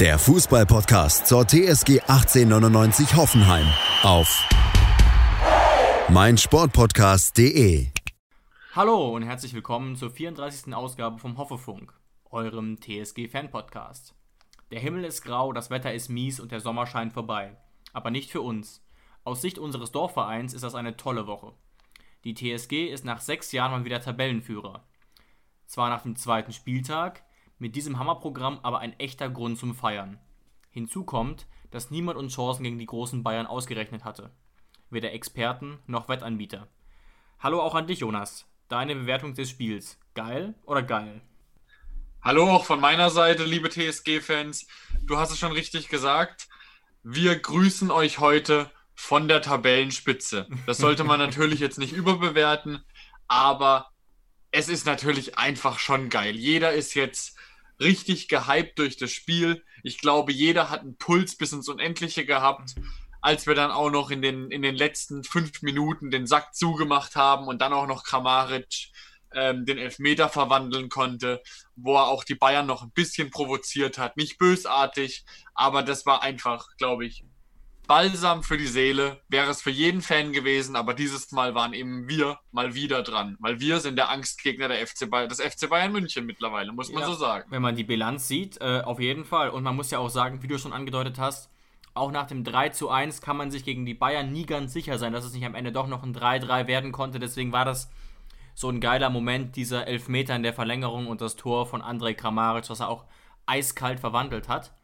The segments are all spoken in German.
der Fußballpodcast zur TSG 1899 Hoffenheim auf meinsportpodcast.de. Hallo und herzlich willkommen zur 34. Ausgabe vom Hoffefunk, eurem TSG-Fan-Podcast. Der Himmel ist grau, das Wetter ist mies und der Sommer scheint vorbei. Aber nicht für uns. Aus Sicht unseres Dorfvereins ist das eine tolle Woche. Die TSG ist nach sechs Jahren mal wieder Tabellenführer. Zwar nach dem zweiten Spieltag, mit diesem Hammerprogramm aber ein echter Grund zum Feiern. Hinzu kommt, dass niemand uns Chancen gegen die großen Bayern ausgerechnet hatte. Weder Experten noch Wettanbieter. Hallo auch an dich, Jonas. Deine Bewertung des Spiels. Geil oder geil? Hallo auch von meiner Seite, liebe TSG-Fans. Du hast es schon richtig gesagt. Wir grüßen euch heute von der Tabellenspitze. Das sollte man natürlich jetzt nicht überbewerten, aber es ist natürlich einfach schon geil. Jeder ist jetzt richtig gehypt durch das Spiel. Ich glaube, jeder hat einen Puls bis ins Unendliche gehabt, als wir dann auch noch in den, in den letzten fünf Minuten den Sack zugemacht haben und dann auch noch Kramaric ähm, den Elfmeter verwandeln konnte, wo er auch die Bayern noch ein bisschen provoziert hat. Nicht bösartig, aber das war einfach, glaube ich, Balsam für die Seele, wäre es für jeden Fan gewesen, aber dieses Mal waren eben wir mal wieder dran, weil wir sind der Angstgegner der FC Bayern, des FC Bayern München mittlerweile, muss man Ja, so sagen. Wenn man die Bilanz sieht, äh, auf jeden Fall. Und man muss ja auch sagen, wie du schon angedeutet hast, auch nach dem 3 zu 1 kann man sich gegen die Bayern nie ganz sicher sein, dass es nicht am Ende doch noch ein 3-3 werden konnte. Deswegen war das so ein geiler Moment, dieser Elfmeter in der Verlängerung und das Tor von Andrej Kramaric, was er auch eiskalt verwandelt hat.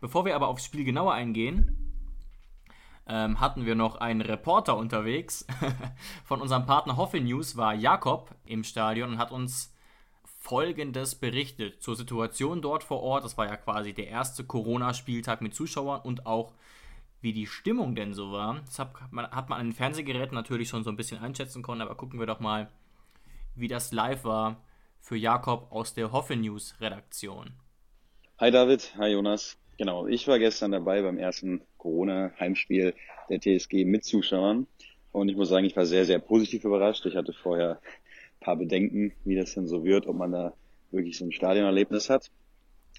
Bevor wir aber aufs Spiel genauer eingehen, ähm, hatten wir noch einen Reporter unterwegs. Von unserem Partner Hoffe News war Jakob im Stadion und hat uns Folgendes berichtet zur Situation dort vor Ort. Das war ja quasi der erste Corona-Spieltag mit Zuschauern und auch wie die Stimmung denn so war. Das hat man, hat man an den Fernsehgeräten natürlich schon so ein bisschen einschätzen können, aber gucken wir doch mal, wie das live war für Jakob aus der Hoffe News Redaktion. Hi David, hi Jonas. Genau, ich war gestern dabei beim ersten Corona-Heimspiel der TSG mit Zuschauern und ich muss sagen, ich war sehr, sehr positiv überrascht. Ich hatte vorher ein paar Bedenken, wie das denn so wird, ob man da wirklich so ein Stadionerlebnis hat.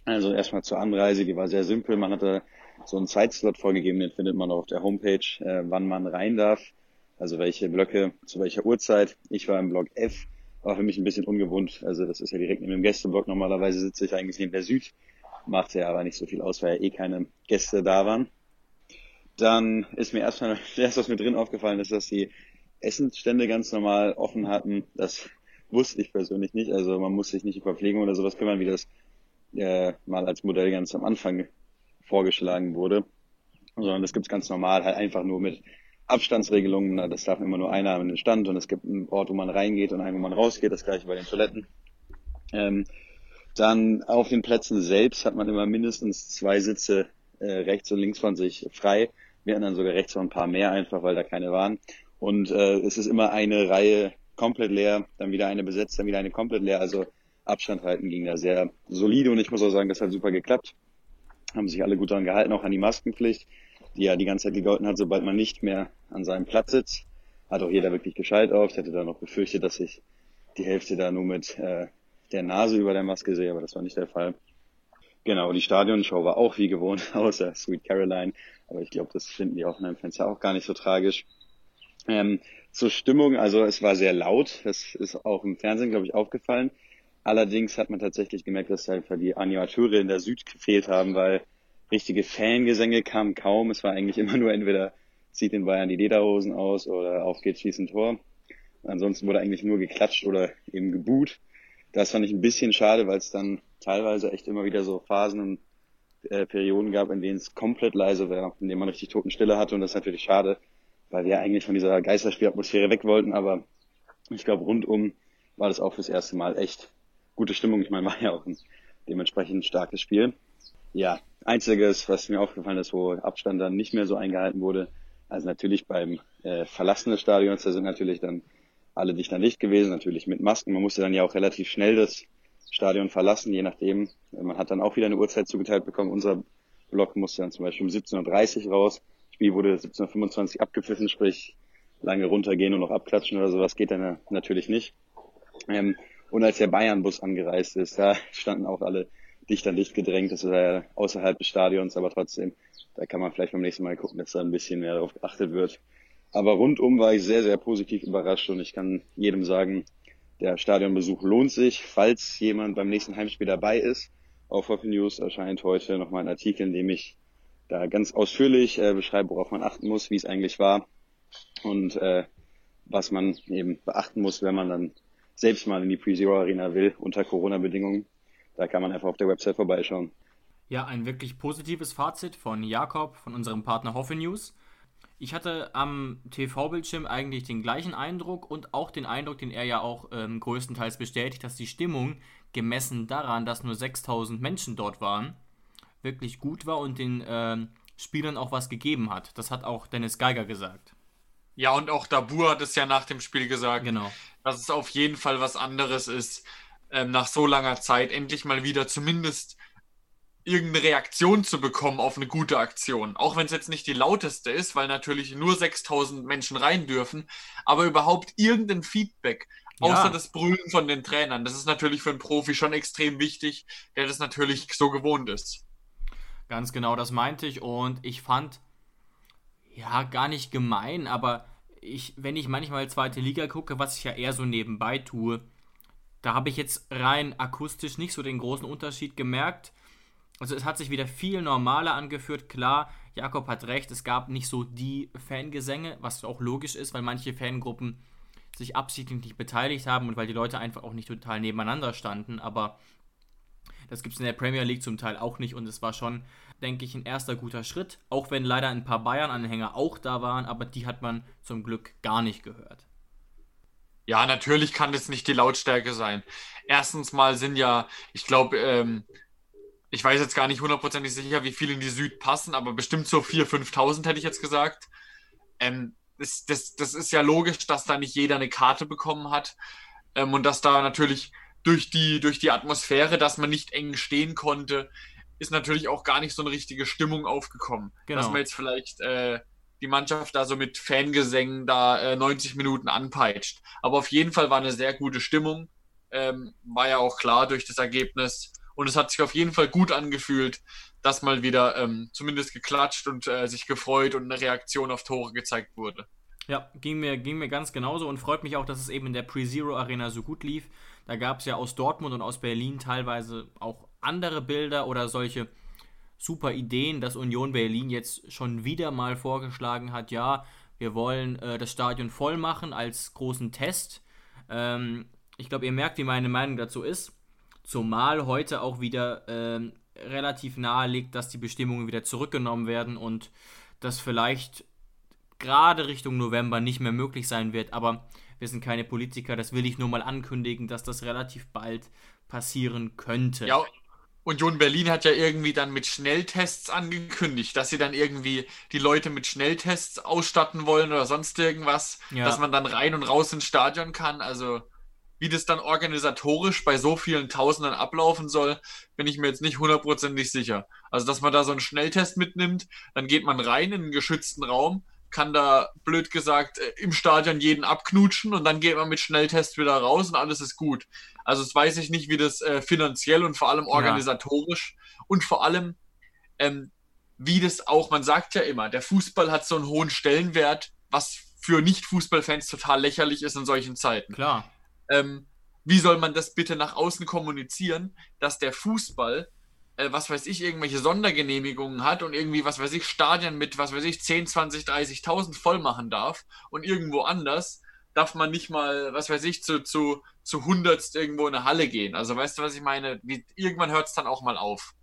Also erstmal zur Anreise, die war sehr simpel. Man hatte so einen Zeitslot vorgegeben, den findet man auf der Homepage, äh, wann man rein darf, also welche Blöcke zu welcher Uhrzeit. Ich war im Block F, war für mich ein bisschen ungewohnt. Also das ist ja direkt neben dem Gästeblock. Normalerweise sitze ich eigentlich neben der Süd machte ja aber nicht so viel aus, weil ja eh keine Gäste da waren. Dann ist mir erstmal erst was mir drin aufgefallen ist, dass die Essensstände ganz normal offen hatten. Das wusste ich persönlich nicht. Also man muss sich nicht um Verpflegung oder sowas kümmern, wie das äh, mal als Modell ganz am Anfang vorgeschlagen wurde. Sondern das gibt's ganz normal, halt einfach nur mit Abstandsregelungen. Das darf immer nur einer an den Stand und es gibt einen Ort, wo man reingeht und einen, wo man rausgeht. Das gleiche bei den Toiletten. Ähm, dann auf den Plätzen selbst hat man immer mindestens zwei Sitze äh, rechts und links von sich frei. Wir hatten dann sogar rechts noch ein paar mehr einfach, weil da keine waren. Und äh, es ist immer eine Reihe komplett leer, dann wieder eine besetzt, dann wieder eine komplett leer. Also Abstand halten ging da sehr solide und ich muss auch sagen, das hat super geklappt. Haben sich alle gut daran gehalten, auch an die Maskenpflicht, die ja die ganze Zeit gegolten hat, sobald man nicht mehr an seinem Platz sitzt. Hat auch jeder wirklich gescheit auf. Ich hätte da noch befürchtet, dass ich die Hälfte da nur mit äh, der Nase über der Maske sehe, aber das war nicht der Fall. Genau, die Stadionshow war auch wie gewohnt, außer Sweet Caroline. Aber ich glaube, das finden die Hoffenheim-Fans ja auch gar nicht so tragisch. Ähm, zur Stimmung, also es war sehr laut. Das ist auch im Fernsehen, glaube ich, aufgefallen. Allerdings hat man tatsächlich gemerkt, dass halt die Animateure in der Süd gefehlt haben, weil richtige Fangesänge kamen kaum. Es war eigentlich immer nur entweder zieht den Bayern die Lederhosen aus oder auf geht's, schießen Tor. Ansonsten wurde eigentlich nur geklatscht oder eben geboot. Das fand ich ein bisschen schade, weil es dann teilweise echt immer wieder so Phasen und äh, Perioden gab, in denen es komplett leise war, in denen man richtig Totenstille hatte und das ist natürlich schade, weil wir eigentlich von dieser Geisterspielatmosphäre weg wollten, aber ich glaube rundum war das auch fürs erste Mal echt gute Stimmung. Ich meine, war ja auch ein dementsprechend starkes Spiel. Ja, Einziges, was mir aufgefallen ist, wo Abstand dann nicht mehr so eingehalten wurde, also natürlich beim äh, Verlassen des Stadions, da sind natürlich dann alle dicht an dicht gewesen, natürlich mit Masken. Man musste dann ja auch relativ schnell das Stadion verlassen, je nachdem. Man hat dann auch wieder eine Uhrzeit zugeteilt bekommen. Unser Block musste dann zum Beispiel um 17.30 Uhr raus. Das Spiel wurde 17.25 Uhr abgepfiffen, sprich lange runtergehen und noch abklatschen oder sowas geht dann natürlich nicht. Ähm, und als der Bayern-Bus angereist ist, da standen auch alle dicht an dicht gedrängt. Das ist ja außerhalb des Stadions, aber trotzdem, da kann man vielleicht beim nächsten Mal gucken, dass da ein bisschen mehr darauf geachtet wird. Aber rundum war ich sehr, sehr positiv überrascht und ich kann jedem sagen, der Stadionbesuch lohnt sich. Falls jemand beim nächsten Heimspiel dabei ist, auf Hoffy News erscheint heute nochmal ein Artikel, in dem ich da ganz ausführlich äh, beschreibe, worauf man achten muss, wie es eigentlich war und äh, was man eben beachten muss, wenn man dann selbst mal in die Pre-Zero Arena will, unter Corona-Bedingungen. Da kann man einfach auf der Website vorbeischauen. Ja, ein wirklich positives Fazit von Jakob, von unserem Partner Hoffe News. Ich hatte am TV-Bildschirm eigentlich den gleichen Eindruck und auch den Eindruck, den er ja auch ähm, größtenteils bestätigt, dass die Stimmung, gemessen daran, dass nur 6000 Menschen dort waren, wirklich gut war und den ähm, Spielern auch was gegeben hat. Das hat auch Dennis Geiger gesagt. Ja, und auch Dabur hat es ja nach dem Spiel gesagt, genau. dass es auf jeden Fall was anderes ist, ähm, nach so langer Zeit endlich mal wieder zumindest irgendeine Reaktion zu bekommen auf eine gute Aktion. Auch wenn es jetzt nicht die lauteste ist, weil natürlich nur 6000 Menschen rein dürfen, aber überhaupt irgendein Feedback, außer ja. das Brüllen von den Trainern. Das ist natürlich für einen Profi schon extrem wichtig, der das natürlich so gewohnt ist. Ganz genau, das meinte ich und ich fand, ja, gar nicht gemein, aber ich, wenn ich manchmal zweite Liga gucke, was ich ja eher so nebenbei tue, da habe ich jetzt rein akustisch nicht so den großen Unterschied gemerkt. Also es hat sich wieder viel normaler angeführt. Klar, Jakob hat recht, es gab nicht so die Fangesänge, was auch logisch ist, weil manche Fangruppen sich absichtlich nicht beteiligt haben und weil die Leute einfach auch nicht total nebeneinander standen. Aber das gibt es in der Premier League zum Teil auch nicht und es war schon denke ich, ein erster guter Schritt. Auch wenn leider ein paar Bayern-Anhänger auch da waren, aber die hat man zum Glück gar nicht gehört. Ja, natürlich kann das nicht die Lautstärke sein. Erstens mal sind ja, ich glaube, ähm, ich weiß jetzt gar nicht hundertprozentig sicher, wie viele in die Süd passen, aber bestimmt so 4.000, 5.000 hätte ich jetzt gesagt. Ähm, das, das, das ist ja logisch, dass da nicht jeder eine Karte bekommen hat ähm, und dass da natürlich durch die, durch die Atmosphäre, dass man nicht eng stehen konnte, ist natürlich auch gar nicht so eine richtige Stimmung aufgekommen. Genau. Dass man jetzt vielleicht äh, die Mannschaft da so mit Fangesängen da äh, 90 Minuten anpeitscht. Aber auf jeden Fall war eine sehr gute Stimmung. Ähm, war ja auch klar durch das Ergebnis. Und es hat sich auf jeden Fall gut angefühlt, dass mal wieder ähm, zumindest geklatscht und äh, sich gefreut und eine Reaktion auf Tore gezeigt wurde. Ja, ging mir, ging mir ganz genauso und freut mich auch, dass es eben in der Pre-Zero Arena so gut lief. Da gab es ja aus Dortmund und aus Berlin teilweise auch andere Bilder oder solche super Ideen, dass Union Berlin jetzt schon wieder mal vorgeschlagen hat, ja, wir wollen äh, das Stadion voll machen als großen Test. Ähm, ich glaube, ihr merkt, wie meine Meinung dazu ist. Zumal heute auch wieder ähm, relativ nahe liegt, dass die Bestimmungen wieder zurückgenommen werden und das vielleicht gerade Richtung November nicht mehr möglich sein wird. Aber wir sind keine Politiker, das will ich nur mal ankündigen, dass das relativ bald passieren könnte. Ja, Union Berlin hat ja irgendwie dann mit Schnelltests angekündigt, dass sie dann irgendwie die Leute mit Schnelltests ausstatten wollen oder sonst irgendwas, ja. dass man dann rein und raus ins Stadion kann. Also wie das dann organisatorisch bei so vielen Tausenden ablaufen soll, bin ich mir jetzt nicht hundertprozentig sicher. Also dass man da so einen Schnelltest mitnimmt, dann geht man rein in einen geschützten Raum, kann da blöd gesagt äh, im Stadion jeden abknutschen und dann geht man mit Schnelltest wieder raus und alles ist gut. Also das weiß ich nicht, wie das äh, finanziell und vor allem organisatorisch ja. und vor allem ähm, wie das auch, man sagt ja immer, der Fußball hat so einen hohen Stellenwert, was für Nicht-Fußballfans total lächerlich ist in solchen Zeiten. Klar. Ähm, wie soll man das bitte nach außen kommunizieren, dass der Fußball, äh, was weiß ich, irgendwelche Sondergenehmigungen hat und irgendwie, was weiß ich, Stadien mit, was weiß ich, 10, 20, 30.000 voll machen darf und irgendwo anders darf man nicht mal, was weiß ich, zu, zu, zu hundertst irgendwo in eine Halle gehen. Also weißt du, was ich meine? Wie, irgendwann hört es dann auch mal auf.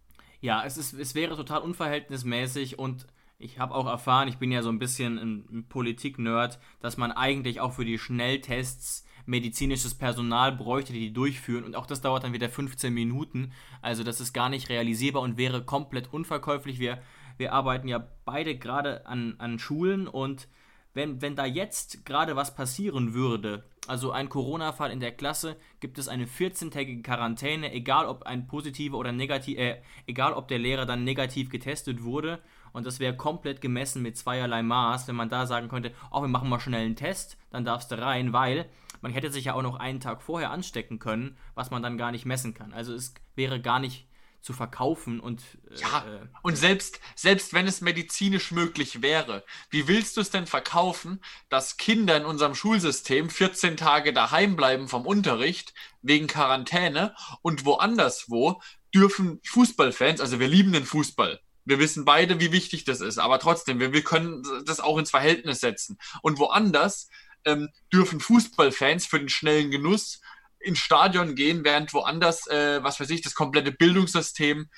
Ja, es, ist, es wäre total unverhältnismäßig und ich habe auch erfahren, ich bin ja so ein bisschen ein, Politik-Nerd, dass man eigentlich auch für die Schnelltests medizinisches Personal bräuchte, die die durchführen. Und auch das dauert dann wieder 15 Minuten. Also das ist gar nicht realisierbar und wäre komplett unverkäuflich. Wir, wir arbeiten ja beide gerade an, an Schulen und wenn, wenn da jetzt gerade was passieren würde, also ein Corona-Fall in der Klasse, gibt es eine 14-tägige Quarantäne, egal ob ein positiver oder negativ, äh, egal ob der Lehrer dann negativ getestet wurde. Und das wäre komplett gemessen mit zweierlei Maß, wenn man da sagen könnte, oh, wir machen mal schnell einen Test, dann darfst du rein, weil man hätte sich ja auch noch einen Tag vorher anstecken können, was man dann gar nicht messen kann. Also es wäre gar nicht zu verkaufen und äh, und selbst selbst wenn es medizinisch möglich wäre, wie willst du es denn verkaufen, dass Kinder in unserem Schulsystem 14 Tage daheim bleiben vom Unterricht wegen Quarantäne und woanders wo dürfen Fußballfans, also wir lieben den Fußball, wir wissen beide, wie wichtig das ist, aber trotzdem, wir, wir können das auch ins Verhältnis setzen. Und woanders ähm, dürfen Fußballfans für den schnellen Genuss ins Stadion gehen, während woanders, äh, was weiß ich, das komplette Bildungssystem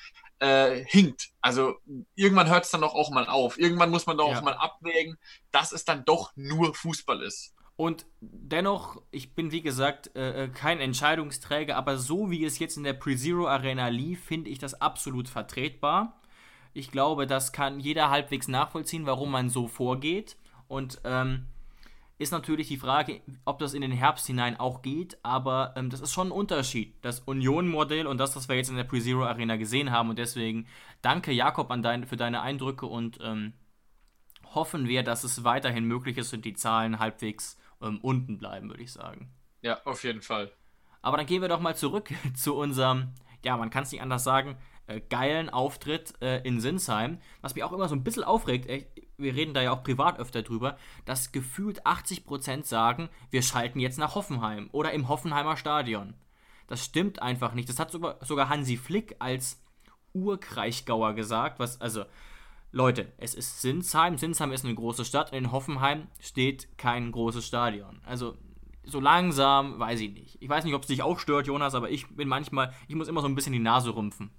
äh, hinkt. Also irgendwann hört es dann doch auch mal auf. Irgendwann muss man doch ja. auch mal abwägen, dass es dann doch nur Fußball ist. Und dennoch, ich bin wie gesagt äh, äh kein Entscheidungsträger, aber so wie es jetzt in der Pre-Zero Arena lief, finde ich das absolut vertretbar. Ich glaube, das kann jeder halbwegs nachvollziehen, warum man so vorgeht. Und ähm, ist natürlich die Frage, ob das in den Herbst hinein auch geht, aber ähm, das ist schon ein Unterschied. Das Union-Modell und das, was wir jetzt in der Pre-Zero Arena gesehen haben. Und deswegen danke Jakob an dein, für deine Eindrücke und ähm, hoffen wir, dass es weiterhin möglich ist und die Zahlen halbwegs ähm, unten bleiben, würde ich sagen. Ja, auf jeden Fall. Aber dann gehen wir doch mal zurück zu unserem, ja, man kann es nicht anders sagen, äh, geilen Auftritt äh, in Sinsheim. Was mich auch immer so ein bisschen aufregt, ey, wir reden da ja auch privat öfter drüber, dass gefühlt 80% sagen, wir schalten jetzt nach Hoffenheim oder im Hoffenheimer Stadion. Das stimmt einfach nicht. Das hat sogar, Hansi Flick als Urkreichgauer gesagt, was, also, Leute, es ist Sinsheim. Sinsheim ist eine große Stadt und in Hoffenheim steht kein großes Stadion. Also, so langsam, weiß ich nicht. Ich weiß nicht, ob es dich auch stört, Jonas, aber ich bin manchmal, ich muss immer so ein bisschen die Nase rümpfen.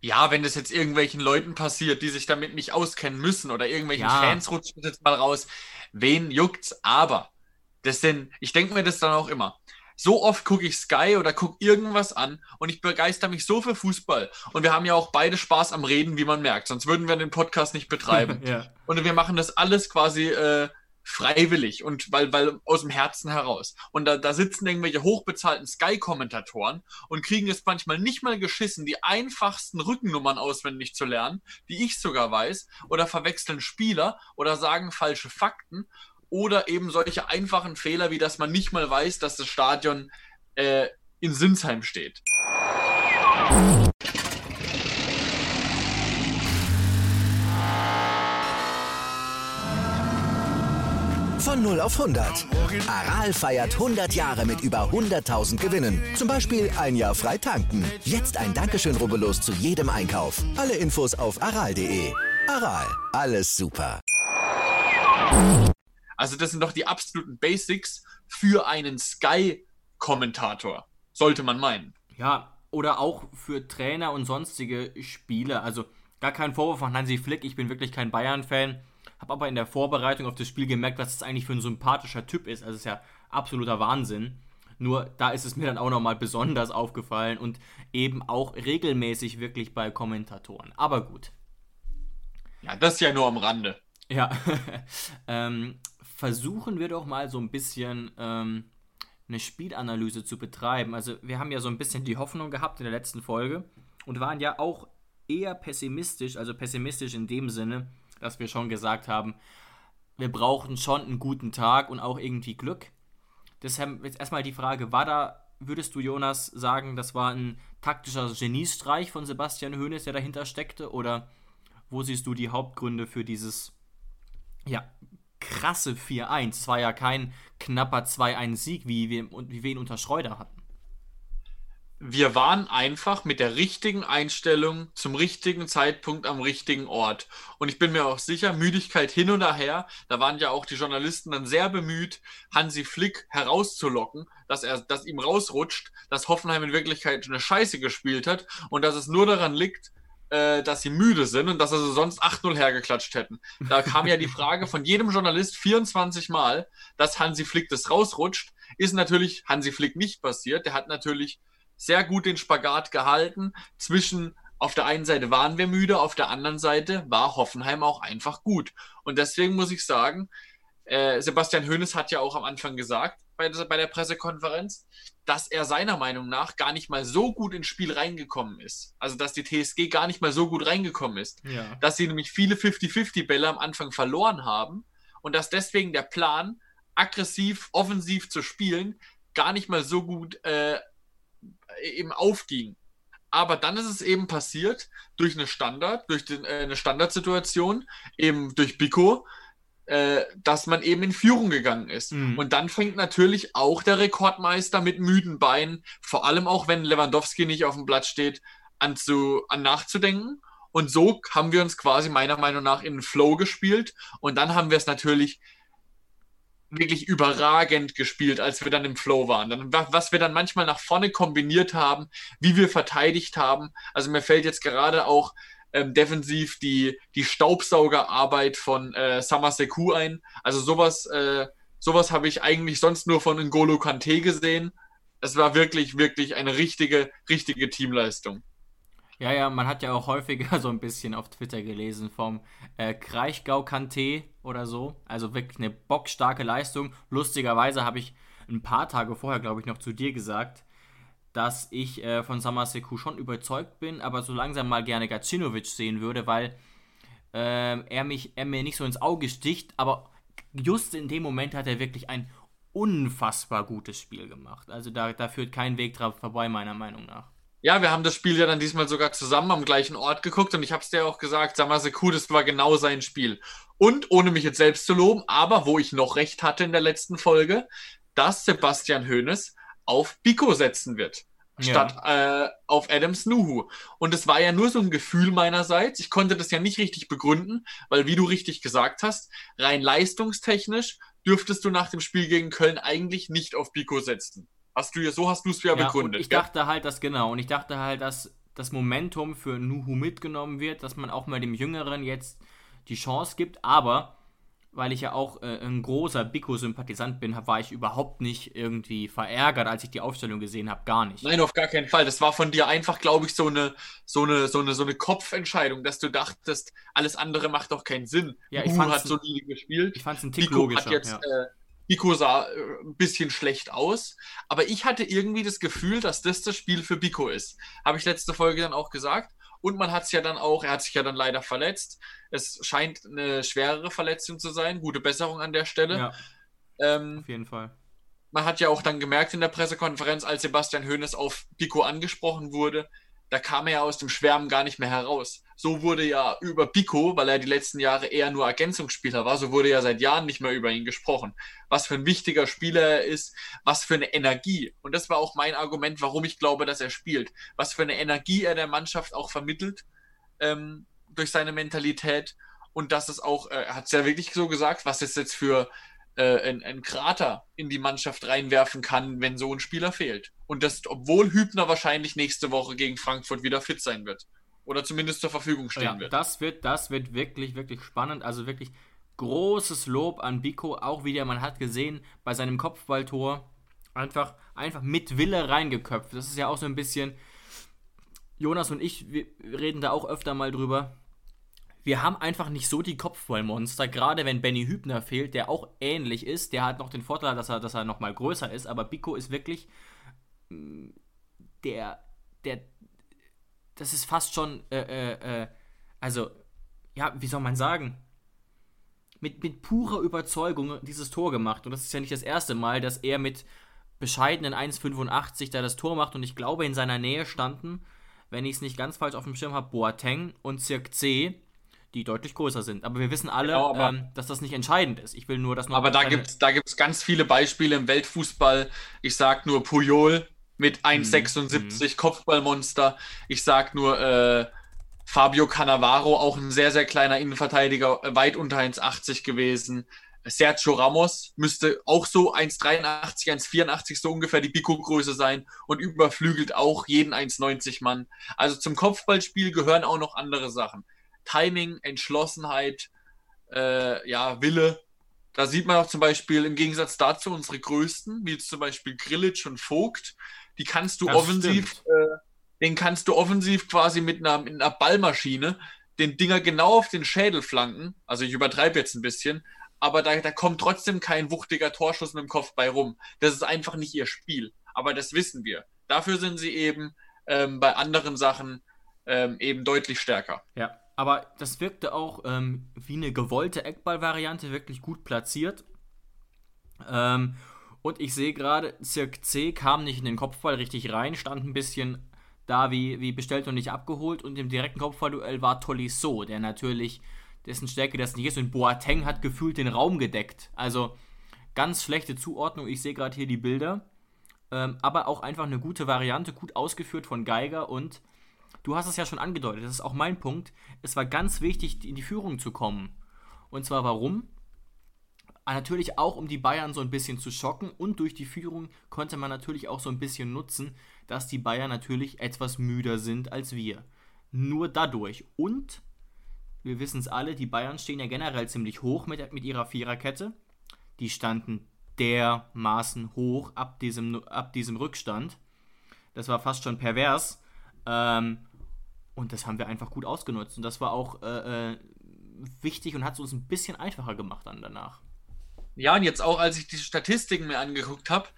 Ja, wenn das jetzt irgendwelchen Leuten passiert, die sich damit nicht auskennen müssen oder irgendwelchen ja. Fans rutschen jetzt mal raus, wen juckt's? Aber das denn, ich denke mir das dann auch immer. So oft gucke ich Sky oder gucke irgendwas an und ich begeister mich so für Fußball. Und wir haben ja auch beide Spaß am Reden, wie man merkt. Sonst würden wir den Podcast nicht betreiben. ja. Und wir machen das alles quasi äh, freiwillig und weil, weil aus dem Herzen heraus. Und da, da sitzen irgendwelche hochbezahlten Sky-Kommentatoren und kriegen es manchmal nicht mal geschissen, die einfachsten Rückennummern auswendig zu lernen, die ich sogar weiß, oder verwechseln Spieler oder sagen falsche Fakten oder eben solche einfachen Fehler, wie dass man nicht mal weiß, dass das Stadion äh, in Sinsheim steht. 0 auf 100. Aral feiert 100 Jahre mit über 100.000 Gewinnen. Zum Beispiel ein Jahr frei tanken. Jetzt ein Dankeschön, rubbellos zu jedem Einkauf. Alle Infos auf aral.de. Aral, alles super. Also das sind doch die absoluten Basics für einen Sky-Kommentator. Sollte man meinen. Ja, oder auch für Trainer und sonstige Spieler. Also gar kein Vorwurf von Hansi Flick. Ich bin wirklich kein Bayern-Fan habe aber in der Vorbereitung auf das Spiel gemerkt, was das eigentlich für ein sympathischer Typ ist. Also es ist ja absoluter Wahnsinn. Nur da ist es mir dann auch nochmal besonders aufgefallen und eben auch regelmäßig wirklich bei Kommentatoren. Aber gut. Ja, das ist ja nur am Rande. Ja. ähm, versuchen wir doch mal so ein bisschen ähm, eine Spielanalyse zu betreiben. Also wir haben ja so ein bisschen die Hoffnung gehabt in der letzten Folge und waren ja auch eher pessimistisch, also pessimistisch in dem Sinne, dass wir schon gesagt haben, wir brauchen schon einen guten Tag und auch irgendwie Glück. Deshalb jetzt erstmal die Frage, war da, würdest du Jonas sagen, das war ein taktischer Geniestreich von Sebastian Hoeneß, der dahinter steckte? Oder wo siehst du die Hauptgründe für dieses, ja, krasse 4-1? Es war ja kein knapper 2-1-Sieg, wie wir, wie wir ihn unter Schreuder hatten wir waren einfach mit der richtigen Einstellung zum richtigen Zeitpunkt am richtigen Ort. Und ich bin mir auch sicher, Müdigkeit hin und her, da waren ja auch die Journalisten dann sehr bemüht, Hansi Flick herauszulocken, dass er, dass ihm rausrutscht, dass Hoffenheim in Wirklichkeit eine Scheiße gespielt hat und dass es nur daran liegt, äh, dass sie müde sind und dass sie sonst 8-0 hergeklatscht hätten. Da kam ja die Frage von jedem Journalist 24 Mal, dass Hansi Flick das rausrutscht. Ist natürlich Hansi Flick nicht passiert. Der hat natürlich sehr gut den Spagat gehalten zwischen auf der einen Seite waren wir müde, auf der anderen Seite war Hoffenheim auch einfach gut. Und deswegen muss ich sagen, äh, Sebastian Hoeneß hat ja auch am Anfang gesagt bei, bei der Pressekonferenz, dass er seiner Meinung nach gar nicht mal so gut ins Spiel reingekommen ist. Also dass die TSG gar nicht mal so gut reingekommen ist. Ja. Dass sie nämlich viele 50-50-Bälle am Anfang verloren haben und dass deswegen der Plan, aggressiv, offensiv zu spielen, gar nicht mal so gut äh, eben aufging. Aber dann ist es eben passiert durch eine Standard, durch den, äh, eine Standardsituation, eben durch Biko, äh, dass man eben in Führung gegangen ist. Mhm. Und dann fängt natürlich auch der Rekordmeister mit müden Beinen, vor allem auch wenn Lewandowski nicht auf dem Blatt steht, an, zu, an nachzudenken. Und so haben wir uns quasi meiner Meinung nach in den Flow gespielt. Und dann haben wir es natürlich wirklich überragend gespielt, als wir dann im Flow waren. Dann, was wir dann manchmal nach vorne kombiniert haben, wie wir verteidigt haben. Also mir fällt jetzt gerade auch ähm, defensiv die, die Staubsaugerarbeit von äh, Samaseku ein. Also sowas, äh, sowas habe ich eigentlich sonst nur von N'Golo Kante gesehen. Es war wirklich, wirklich eine richtige, richtige Teamleistung. Ja, ja, man hat ja auch häufiger so ein bisschen auf Twitter gelesen vom äh, Kraichgau Kanté oder so. Also wirklich eine bockstarke Leistung. Lustigerweise habe ich ein paar Tage vorher, glaube ich, noch zu dir gesagt, dass ich äh, von Samaseku schon überzeugt bin, aber so langsam mal gerne Gacinovic sehen würde, weil äh, er, mich, er mir nicht so ins Auge sticht, aber just in dem Moment hat er wirklich ein unfassbar gutes Spiel gemacht. Also da, da führt kein Weg drauf vorbei, meiner Meinung nach. Ja, wir haben das Spiel ja dann diesmal sogar zusammen am gleichen Ort geguckt und ich habe es dir auch gesagt, Samaseku, das war genau sein Spiel. Und ohne mich jetzt selbst zu loben, aber wo ich noch recht hatte in der letzten Folge, dass Sebastian Hoeneß auf Biko setzen wird. Statt ja. äh, auf Adams Nuhu. Und es war ja nur so ein Gefühl meinerseits. Ich konnte das ja nicht richtig begründen, weil, wie du richtig gesagt hast, rein leistungstechnisch dürftest du nach dem Spiel gegen Köln eigentlich nicht auf Biko setzen. Hast du ja, so hast du es ja, ja begründet. ich ja? dachte halt, dass genau, und ich dachte halt, dass das Momentum für Nuhu mitgenommen wird, dass man auch mal dem Jüngeren jetzt die Chance gibt, aber weil ich ja auch äh, ein großer Biko-Sympathisant bin, war ich überhaupt nicht irgendwie verärgert, als ich die Aufstellung gesehen habe. Gar nicht. Nein, auf gar keinen Fall. Das war von dir einfach, glaube ich, so eine, so, eine, so, eine, so eine Kopfentscheidung, dass du dachtest, alles andere macht doch keinen Sinn. Ja, ich hat solide gespielt. Ich fand es ein Tick Biko logischer. Hat jetzt, ja. äh, Biko sah äh, ein bisschen schlecht aus, aber ich hatte irgendwie das Gefühl, dass das das Spiel für Biko ist. Habe ich letzte Folge dann auch gesagt. Und man hat es ja dann auch, er hat sich ja dann leider verletzt. Es scheint eine schwerere Verletzung zu sein. Gute Besserung an der Stelle. Ja, ähm, auf jeden Fall. Man hat ja auch dann gemerkt in der Pressekonferenz, als Sebastian Hoeneß auf Pico angesprochen wurde, da kam er ja aus dem Schwärmen gar nicht mehr heraus. So wurde ja über Pico, weil er die letzten Jahre eher nur Ergänzungsspieler war, so wurde ja seit Jahren nicht mehr über ihn gesprochen. Was für ein wichtiger Spieler er ist, was für eine Energie. Und das war auch mein Argument, warum ich glaube, dass er spielt. Was für eine Energie er der Mannschaft auch vermittelt ähm, durch seine Mentalität. Und dass es auch, äh, er hat es ja wirklich so gesagt, was es jetzt für äh, ein, ein Krater in die Mannschaft reinwerfen kann, wenn so ein Spieler fehlt. Und das, obwohl Hübner wahrscheinlich nächste Woche gegen Frankfurt wieder fit sein wird. Oder zumindest zur Verfügung stehen ja, wird. Das wird, das wird wirklich, wirklich spannend. Also wirklich großes Lob an Biko. Auch wieder, man hat gesehen, bei seinem Kopfballtor einfach, einfach mit Wille reingeköpft. Das ist ja auch so ein bisschen. Jonas und ich, wir reden da auch öfter mal drüber wir haben einfach nicht so die Kopfballmonster, gerade wenn Benny Hübner fehlt, der auch ähnlich ist. Der hat noch den Vorteil, dass er, dass er nochmal größer ist, aber Biko ist wirklich mm, der, der, das ist fast schon, äh, äh, äh, also, ja, wie soll man sagen? Mit, mit purer Überzeugung dieses Tor gemacht. Und das ist ja nicht das erste Mal, dass er mit bescheidenen 1,85 da das Tor macht. Und ich glaube, in seiner Nähe standen, wenn ich es nicht ganz falsch auf dem Schirm habe, Boateng und Cirque C die deutlich größer sind. Aber wir wissen alle, genau, ähm, dass das nicht entscheidend ist. Ich will nur, dass noch. Aber da gibt es da gibt's ganz viele Beispiele im Weltfußball. Ich sag nur Puyol mit 1,76 mhm. Kopfballmonster. Ich sag nur äh, Fabio Cannavaro, auch ein sehr, sehr kleiner Innenverteidiger, weit unter 1,80 gewesen. Sergio Ramos müsste auch so 1,83, 1,84 so ungefähr die Biko-Größe sein und überflügelt auch jeden 1,90 Mann. Also zum Kopfballspiel gehören auch noch andere Sachen. Timing, Entschlossenheit, äh, ja, Wille. Da sieht man auch zum Beispiel im Gegensatz dazu unsere größten, wie zum Beispiel Grillitsch und Vogt, die kannst du das offensiv, äh, den kannst du offensiv quasi mit einer, mit einer Ballmaschine den Dinger genau auf den Schädel flanken. Also ich übertreibe jetzt ein bisschen, aber da, da kommt trotzdem kein wuchtiger Torschuss mit dem Kopf bei rum. Das ist einfach nicht ihr Spiel. Aber das wissen wir. Dafür sind sie eben ähm, bei anderen Sachen ähm, eben deutlich stärker. Ja, aber das wirkte auch ähm, wie eine gewollte Eckball-Variante, wirklich gut platziert. Ähm, und ich sehe gerade, Cirque C kam nicht in den Kopfball richtig rein, stand ein bisschen da wie, wie bestellt und nicht abgeholt. Und im direkten Kopfballduell war Tolisso, der natürlich dessen Stärke das nicht ist. Und Boateng hat gefühlt den Raum gedeckt. Also ganz schlechte Zuordnung. Ich sehe gerade hier die Bilder. Ähm, aber auch einfach eine gute Variante, gut ausgeführt von Geiger. Und du hast es ja schon angedeutet, das ist auch mein Punkt. Es war ganz wichtig, in die Führung zu kommen. Und zwar warum? Ah, natürlich auch, um die Bayern so ein bisschen zu schocken. Und durch die Führung konnte man natürlich auch so ein bisschen nutzen, dass die Bayern natürlich etwas müder sind als wir. Nur dadurch. Und wir wissen es alle, die Bayern stehen ja generell ziemlich hoch mit, mit ihrer Viererkette. Die standen dermaßen hoch ab diesem, ab diesem Rückstand. Das war fast schon pervers. Ähm, und das haben wir einfach gut ausgenutzt. Und das war auch äh, äh, wichtig und hat es uns ein bisschen einfacher gemacht dann danach. Ja, und jetzt auch, als ich diese Statistiken mir angeguckt habe,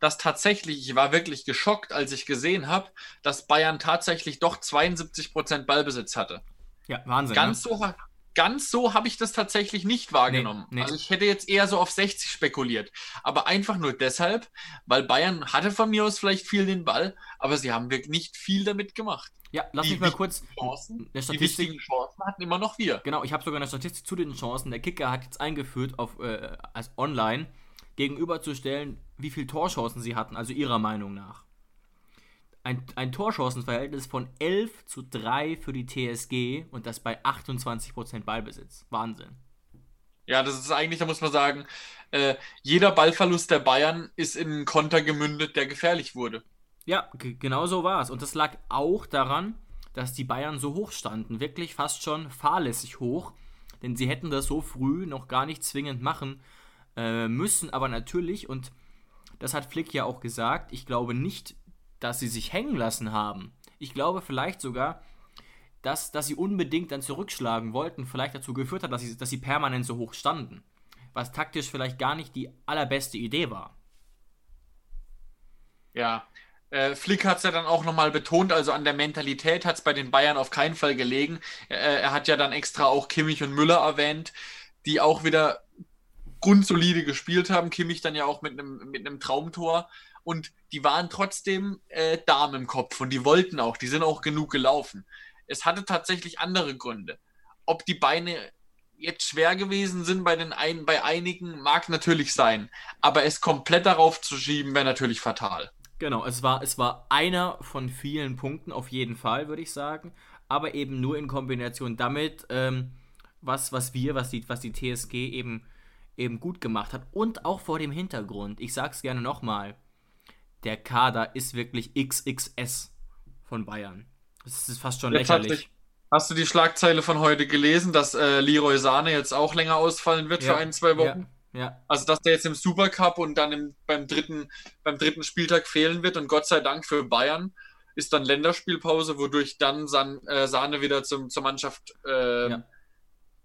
dass tatsächlich, ich war wirklich geschockt, als ich gesehen habe, dass Bayern tatsächlich doch 72% Ballbesitz hatte. Ja, Wahnsinn. Ganz ne? so, ganz so habe ich das tatsächlich nicht wahrgenommen. Nee, nee. Also ich hätte jetzt eher so auf 60 spekuliert. Aber einfach nur deshalb, weil Bayern hatte von mir aus vielleicht viel den Ball, aber sie haben wirklich nicht viel damit gemacht. Ja, lass die mich mal kurz. Chancen, eine Statistik. Die Chancen hatten immer noch wir. Genau, ich habe sogar eine Statistik zu den Chancen. Der Kicker hat jetzt eingeführt, auf, äh, als online gegenüberzustellen, wie viele Torchancen sie hatten, also ihrer Meinung nach ein, ein Torchancenverhältnis von 11 zu 3 für die TSG und das bei 28% Ballbesitz. Wahnsinn. Ja, das ist eigentlich, da muss man sagen, äh, jeder Ballverlust der Bayern ist in einen Konter gemündet, der gefährlich wurde. Ja, genau so war es. Und das lag auch daran, dass die Bayern so hoch standen. Wirklich fast schon fahrlässig hoch. Denn sie hätten das so früh noch gar nicht zwingend machen äh, müssen. Aber natürlich, und das hat Flick ja auch gesagt, ich glaube nicht, dass sie sich hängen lassen haben. Ich glaube vielleicht sogar, dass, dass sie unbedingt dann zurückschlagen wollten, vielleicht dazu geführt hat, dass sie, dass sie permanent so hoch standen. Was taktisch vielleicht gar nicht die allerbeste Idee war. Ja, äh, Flick hat es ja dann auch nochmal betont, also an der Mentalität hat es bei den Bayern auf keinen Fall gelegen. Äh, er hat ja dann extra auch Kimmich und Müller erwähnt, die auch wieder grundsolide gespielt haben. Kimmich dann ja auch mit einem mit Traumtor und die waren trotzdem äh, Damen im Kopf und die wollten auch, die sind auch genug gelaufen. Es hatte tatsächlich andere Gründe. Ob die Beine jetzt schwer gewesen sind bei den ein, bei einigen, mag natürlich sein, aber es komplett darauf zu schieben, wäre natürlich fatal. Genau, es war, es war einer von vielen Punkten, auf jeden Fall, würde ich sagen, aber eben nur in Kombination damit, ähm, was, was wir, was die, was die TSG eben, eben gut gemacht hat und auch vor dem Hintergrund, ich sage es gerne nochmal, der Kader ist wirklich XXS von Bayern. Das ist fast schon jetzt lächerlich. Hast du die Schlagzeile von heute gelesen, dass äh, Leroy Sahne jetzt auch länger ausfallen wird ja, für ein, zwei Wochen? Ja, ja. Also, dass der jetzt im Supercup und dann im, beim, dritten, beim dritten Spieltag fehlen wird und Gott sei Dank für Bayern ist dann Länderspielpause, wodurch dann San, äh, Sahne wieder zum, zur Mannschaft äh, ja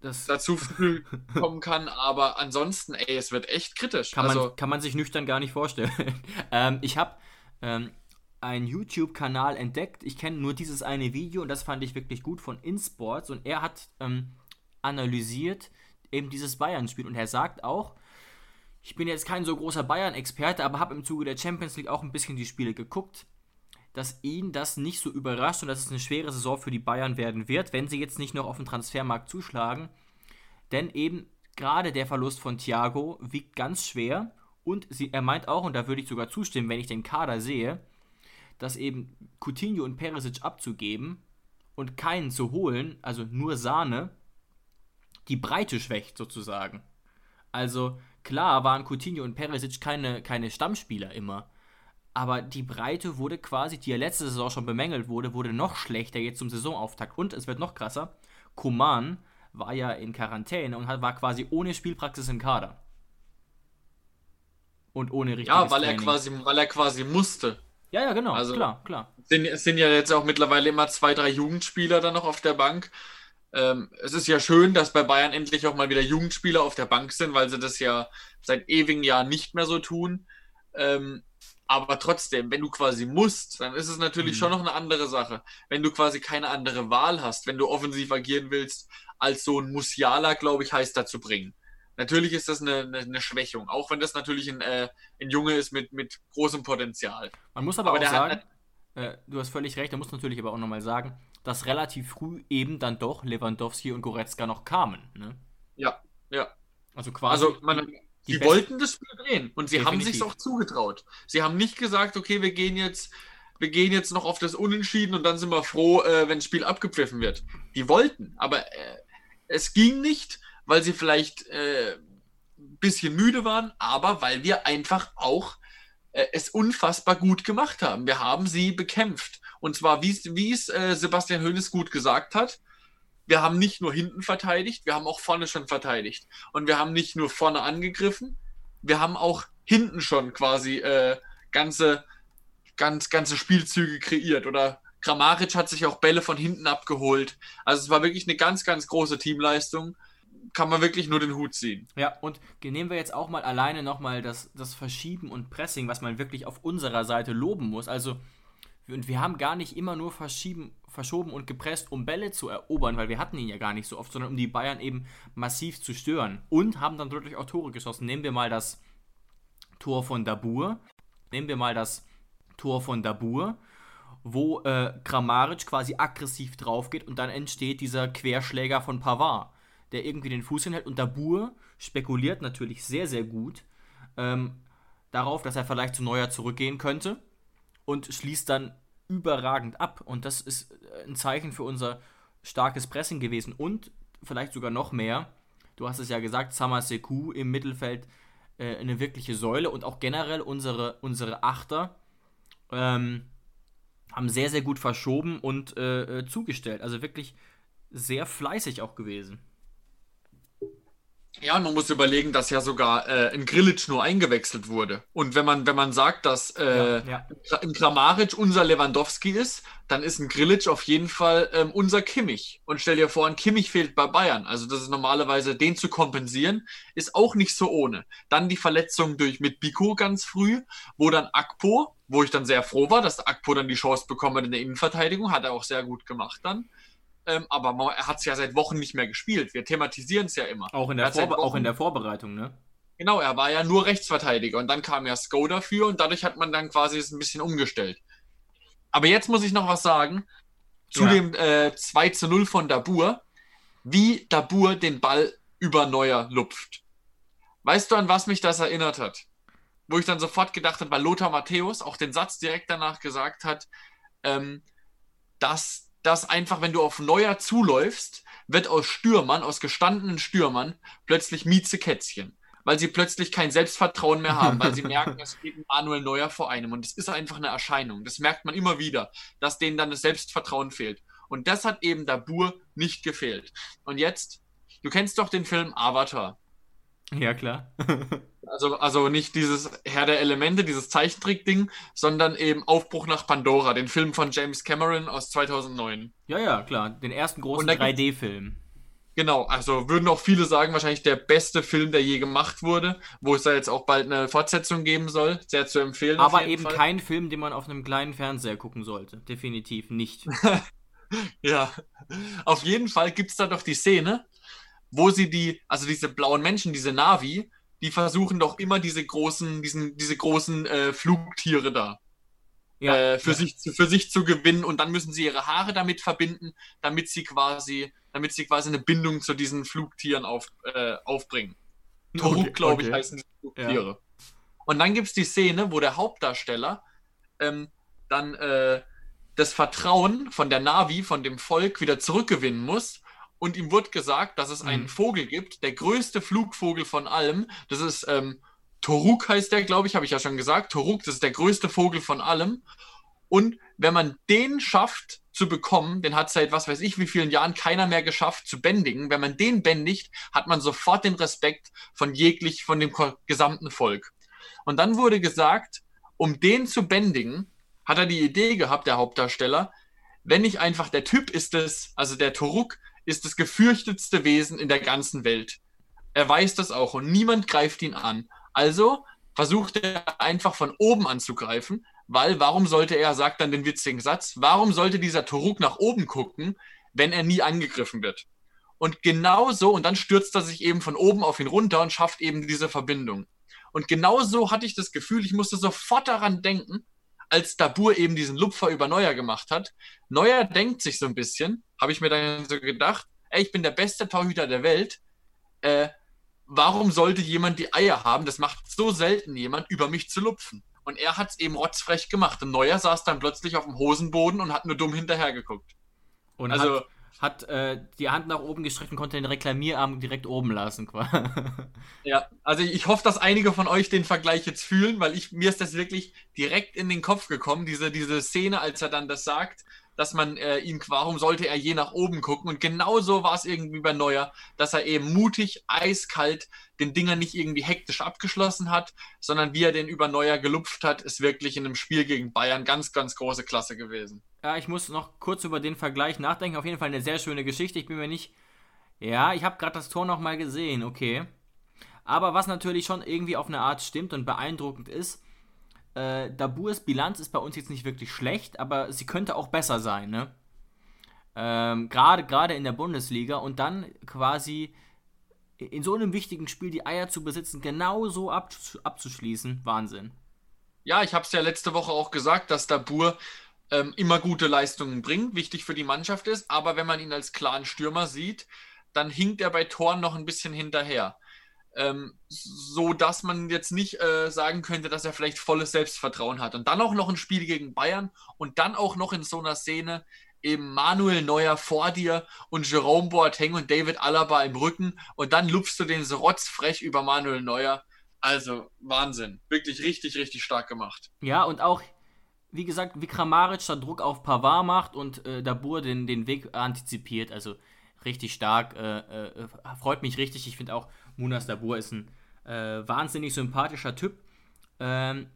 das dazu kommen kann. Aber ansonsten, ey, es wird echt kritisch. Kann, also, man, kann man sich nüchtern gar nicht vorstellen. ähm, ich habe ähm, einen YouTube-Kanal entdeckt. Ich kenne nur dieses eine Video und das fand ich wirklich gut von InSports. Und er hat ähm, analysiert eben dieses Bayern-Spiel. Und er sagt auch, ich bin jetzt kein so großer Bayern-Experte, aber habe im Zuge der Champions League auch ein bisschen die Spiele geguckt dass ihn das nicht so überrascht und dass es eine schwere Saison für die Bayern werden wird, wenn sie jetzt nicht noch auf dem Transfermarkt zuschlagen. Denn eben gerade der Verlust von Thiago wiegt ganz schwer und sie, er meint auch, und da würde ich sogar zustimmen, wenn ich den Kader sehe, dass eben Coutinho und Perisic abzugeben und keinen zu holen, also nur Sahne, die Breite schwächt sozusagen. Also klar waren Coutinho und Perisic keine, keine Stammspieler immer. Aber die Breite wurde quasi, die ja letzte Saison schon bemängelt wurde, wurde noch schlechter jetzt zum Saisonauftakt. Und es wird noch krasser. Kuman war ja in Quarantäne und war quasi ohne Spielpraxis im Kader. Und ohne richtiges Ja, weil er quasi, weil er quasi musste. Ja, ja, genau. Also- klar, klar. Sind, es sind ja jetzt auch mittlerweile immer zwei, drei Jugendspieler dann noch auf der Bank. Ähm, es ist ja schön, dass bei Bayern endlich auch mal wieder Jugendspieler auf der Bank sind, weil sie das ja seit ewigen Jahren nicht mehr so tun. Ähm, aber trotzdem, wenn du quasi musst, dann ist es natürlich Mhm. schon noch eine andere Sache. Wenn du quasi keine andere Wahl hast, wenn du offensiv agieren willst, als so ein Musiala, glaube ich, heißt dazu bringen. Natürlich ist das eine, eine, eine Schwächung, auch wenn das natürlich ein, äh, ein Junge ist mit, mit großem Potenzial. Man muss aber, Aber auch sagen, äh, du hast völlig recht, da muss natürlich aber auch nochmal sagen, dass relativ früh eben dann doch Lewandowski und Goretzka noch kamen. Ne? Ja, ja. Also quasi. Also, man, die die wollten das Spiel drehen und sie haben sich auch zugetraut. Sie haben nicht gesagt, okay, wir gehen jetzt, wir gehen jetzt noch auf das Unentschieden und dann sind wir froh, äh, wenn das Spiel abgepfiffen wird. Die wollten, aber äh, es ging nicht, weil sie vielleicht äh, ein bisschen müde waren, aber weil wir einfach auch äh, es unfassbar gut gemacht haben. Wir haben sie bekämpft. Und zwar, wie es- wie es äh, Sebastian Hoeneß gut gesagt hat, wir haben nicht nur hinten verteidigt, wir haben auch vorne schon verteidigt. Und wir haben nicht nur vorne angegriffen, wir haben auch hinten schon quasi äh, ganze, ganz, ganze Spielzüge kreiert. Oder Kramaric hat sich auch Bälle von hinten abgeholt. Also es war wirklich eine ganz, ganz große Teamleistung. Kann man wirklich nur den Hut ziehen. Ja, und nehmen wir jetzt auch mal alleine nochmal das, das Verschieben und Pressing, was man wirklich auf unserer Seite loben muss. Also, und wir haben gar nicht immer nur verschieben, verschoben und gepresst, um Bälle zu erobern, weil wir hatten ihn ja gar nicht so oft, sondern um die Bayern eben massiv zu stören. Und haben dann dadurch auch Tore geschossen. Nehmen wir mal das Tor von Dabur. Nehmen wir mal das Tor von Dabur, wo äh, Kramaric quasi aggressiv drauf geht und dann entsteht dieser Querschläger von Pavard, der irgendwie den Fuß hinhält. Und Dabur spekuliert natürlich sehr, sehr gut ähm, darauf, dass er vielleicht zu Neuer zurückgehen könnte und schließt dann überragend ab. Und das ist ein Zeichen für unser starkes Pressing gewesen. Und vielleicht sogar noch mehr, du hast es ja gesagt, Samaseku im Mittelfeld äh, eine wirkliche Säule und auch generell unsere, unsere Achter ähm, haben sehr, sehr gut verschoben und äh, äh, zugestellt. Also wirklich sehr fleißig auch gewesen. Ja, und man muss überlegen, dass ja sogar äh, ein Grillitsch nur eingewechselt wurde. Und wenn man, wenn man sagt, dass äh, Ja, ein Kramaric unser Lewandowski ist, dann ist ein Grillitsch auf jeden Fall ähm, unser Kimmich. Und stell dir vor, ein Kimmich fehlt bei Bayern. Also das ist normalerweise, den zu kompensieren, ist auch nicht so ohne. Dann die Verletzung durch mit Biko ganz früh, wo dann Akpo, wo ich dann sehr froh war, dass Akpo dann die Chance bekommen hat in der Innenverteidigung, hat er auch sehr gut gemacht dann. Ähm, aber er hat es ja seit Wochen nicht mehr gespielt. Wir thematisieren es ja immer. Auch in, Er der Vorbe auch in der Vorbereitung, ne? Genau, er war ja nur Rechtsverteidiger und dann kam ja Sko dafür und dadurch hat man dann quasi es ein bisschen umgestellt. Aber jetzt muss ich noch was sagen zu Ja. dem äh, 2 zu 0 von Dabur, wie Dabur den Ball über Neuer lupft. Weißt du, an was mich das erinnert hat? Wo ich dann sofort gedacht habe, weil Lothar Matthäus auch den Satz direkt danach gesagt hat, ähm, dass das einfach, wenn du auf Neuer zuläufst, wird aus Stürmern, aus gestandenen Stürmern, plötzlich Miezekätzchen. Weil sie plötzlich kein Selbstvertrauen mehr haben, weil sie merken, es steht Manuel Neuer vor einem. Und es ist einfach eine Erscheinung. Das merkt man immer wieder, dass denen dann das Selbstvertrauen fehlt. Und das hat eben Dabur nicht gefehlt. Und jetzt, du kennst doch den Film Avatar. Ja, klar. Also, also nicht dieses Herr der Elemente, dieses Zeichentrick-Ding, sondern eben Aufbruch nach Pandora, den Film von James Cameron aus 2009. ja, ja, klar. Den ersten großen Und da gibt's- 3D-Film. Genau, also würden auch viele sagen, wahrscheinlich der beste Film, der je gemacht wurde, wo es da jetzt auch bald eine Fortsetzung geben soll. Sehr zu empfehlen. Aber eben Fall. kein Film, den man auf einem kleinen Fernseher gucken sollte. Definitiv nicht. Ja, auf jeden Fall gibt es da doch die Szene, wo sie die, also diese blauen Menschen, diese Navi, die versuchen doch immer diese großen, diesen, diese großen äh, Flugtiere da Ja, äh, für, ja. sich, zu- für sich zu gewinnen und dann müssen sie ihre Haare damit verbinden, damit sie quasi, damit sie quasi eine Bindung zu diesen Flugtieren auf, äh, aufbringen. Toruk, Okay, glaube ich, okay. heißen die Flugtiere. Und dann gibt es die Szene, wo der Hauptdarsteller ähm, dann äh, das Vertrauen von der Navi, von dem Volk wieder zurückgewinnen muss und ihm wurde gesagt, dass es einen Mhm. Vogel gibt, der größte Flugvogel von allem. Das ist ähm, Toruk heißt der, glaube ich, habe ich ja schon gesagt. Toruk, das ist der größte Vogel von allem. Und wenn man den schafft zu bekommen, den hat seit was weiß ich wie vielen Jahren keiner mehr geschafft zu bändigen. Wenn man den bändigt, hat man sofort den Respekt von jeglich, von dem gesamten Volk. Und dann wurde gesagt, um den zu bändigen, hat er die Idee gehabt, der Hauptdarsteller, wenn nicht einfach der Typ ist es, also der Toruk, ist das gefürchtetste Wesen in der ganzen Welt. Er weiß das auch und niemand greift ihn an. Also versucht er einfach von oben anzugreifen, weil warum sollte er, sagt dann den witzigen Satz, warum sollte dieser Toruk nach oben gucken, wenn er nie angegriffen wird? Und genau so, und dann stürzt er sich eben von oben auf ihn runter und schafft eben diese Verbindung. Und genau so hatte ich das Gefühl, ich musste sofort daran denken, als Dabur eben diesen Lupfer über Neuer gemacht hat. Neuer denkt sich so ein bisschen, habe ich mir dann so gedacht, ey, ich bin der beste Torhüter der Welt. Äh, warum sollte jemand die Eier haben? Das macht so selten jemand, über mich zu lupfen. Und er hat es eben rotzfrech gemacht. Und Neuer saß dann plötzlich auf dem Hosenboden und hat nur dumm hinterhergeguckt. Und Also- hat, hat äh, die Hand nach oben gestreckt und konnte den Reklamierarm direkt oben lassen. Ja, also ich hoffe, dass einige von euch den Vergleich jetzt fühlen, weil ich, mir ist das wirklich direkt in den Kopf gekommen, diese, diese Szene, als er dann das sagt, dass man äh, ihn, warum sollte er je nach oben gucken? Und genauso war es irgendwie bei Neuer, dass er eben mutig, eiskalt den Dinger nicht irgendwie hektisch abgeschlossen hat, sondern wie er den über Neuer gelupft hat, ist wirklich in einem Spiel gegen Bayern ganz, ganz große Klasse gewesen. ja, ich muss noch kurz über den Vergleich nachdenken. Auf jeden Fall eine sehr schöne Geschichte. Ich bin mir nicht. Ja, ich habe gerade das Tor nochmal gesehen, okay. Aber was natürlich schon irgendwie auf eine Art stimmt und beeindruckend ist, äh, Daburs Bilanz ist bei uns jetzt nicht wirklich schlecht, aber sie könnte auch besser sein, ne? Ähm, gerade gerade in der Bundesliga und dann quasi in so einem wichtigen Spiel die Eier zu besitzen, genau so abzus- abzuschließen, Wahnsinn. Ja, ich habe es ja letzte Woche auch gesagt, dass Dabur ähm, immer gute Leistungen bringt, wichtig für die Mannschaft ist, aber wenn man ihn als klaren Stürmer sieht, dann hinkt er bei Toren noch ein bisschen hinterher. Ähm, so dass man jetzt nicht äh, sagen könnte, dass er vielleicht volles Selbstvertrauen hat. Und dann auch noch ein Spiel gegen Bayern und dann auch noch in so einer Szene eben Manuel Neuer vor dir und Jerome Boateng und David Alaba im Rücken und dann lupfst du den so rotzfrech über Manuel Neuer. Also Wahnsinn. Wirklich richtig, richtig stark gemacht. Ja, und auch, wie gesagt, wie Kramaric da Druck auf Pavard macht und äh, Dabur den, den Weg antizipiert. Also richtig stark. Äh, äh, freut mich richtig. Ich finde auch, Munas Dabur ist ein äh, wahnsinnig sympathischer Typ. Ähm,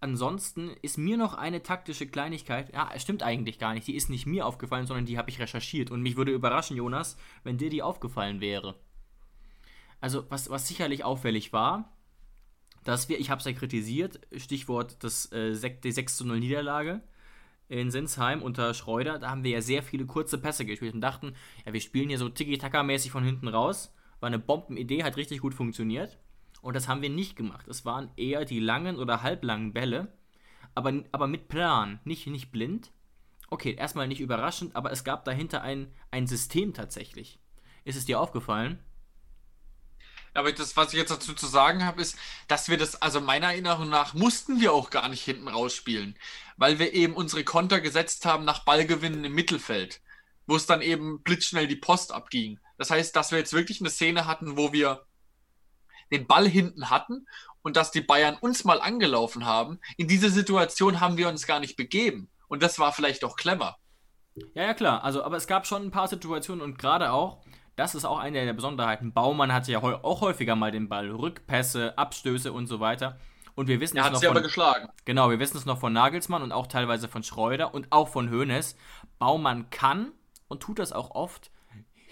ansonsten ist mir noch eine taktische Kleinigkeit, ja, es stimmt eigentlich gar nicht, die ist nicht mir aufgefallen, sondern die habe ich recherchiert. Und mich würde überraschen, Jonas, wenn dir die aufgefallen wäre. Also, was, was sicherlich auffällig war, dass wir, ich habe es ja kritisiert, Stichwort das, äh, die 6 zu 0 Niederlage in Sinsheim unter Schreuder, da haben wir ja sehr viele kurze Pässe gespielt und dachten, ja, wir spielen hier so Tiki-Taka-mäßig von hinten raus. War eine Bombenidee, hat richtig gut funktioniert. Und das haben wir nicht gemacht. Es waren eher die langen oder halblangen Bälle, aber, aber mit Plan, nicht, nicht blind. Okay, erstmal nicht überraschend, aber es gab dahinter ein, ein System tatsächlich. Ist es dir aufgefallen? Aber das, was ich jetzt dazu zu sagen habe, ist, dass wir das, also meiner Erinnerung nach, mussten wir auch gar nicht hinten rausspielen, weil wir eben unsere Konter gesetzt haben nach Ballgewinnen im Mittelfeld, wo es dann eben blitzschnell die Post abging. Das heißt, dass wir jetzt wirklich eine Szene hatten, wo wir den Ball hinten hatten und dass die Bayern uns mal angelaufen haben. In diese Situation haben wir uns gar nicht begeben. Und das war vielleicht auch clever. Ja, ja, klar. Also, aber es gab schon ein paar Situationen und gerade auch, das ist auch eine der Besonderheiten. Baumann hatte ja auch häufiger mal den Ball. Rückpässe, Abstöße und so weiter. Und wir wissen Er es hat noch sie aber von, geschlagen. Genau, wir wissen es noch von Nagelsmann und auch teilweise von Schreuder und auch von Hoeneß. Baumann kann und tut das auch oft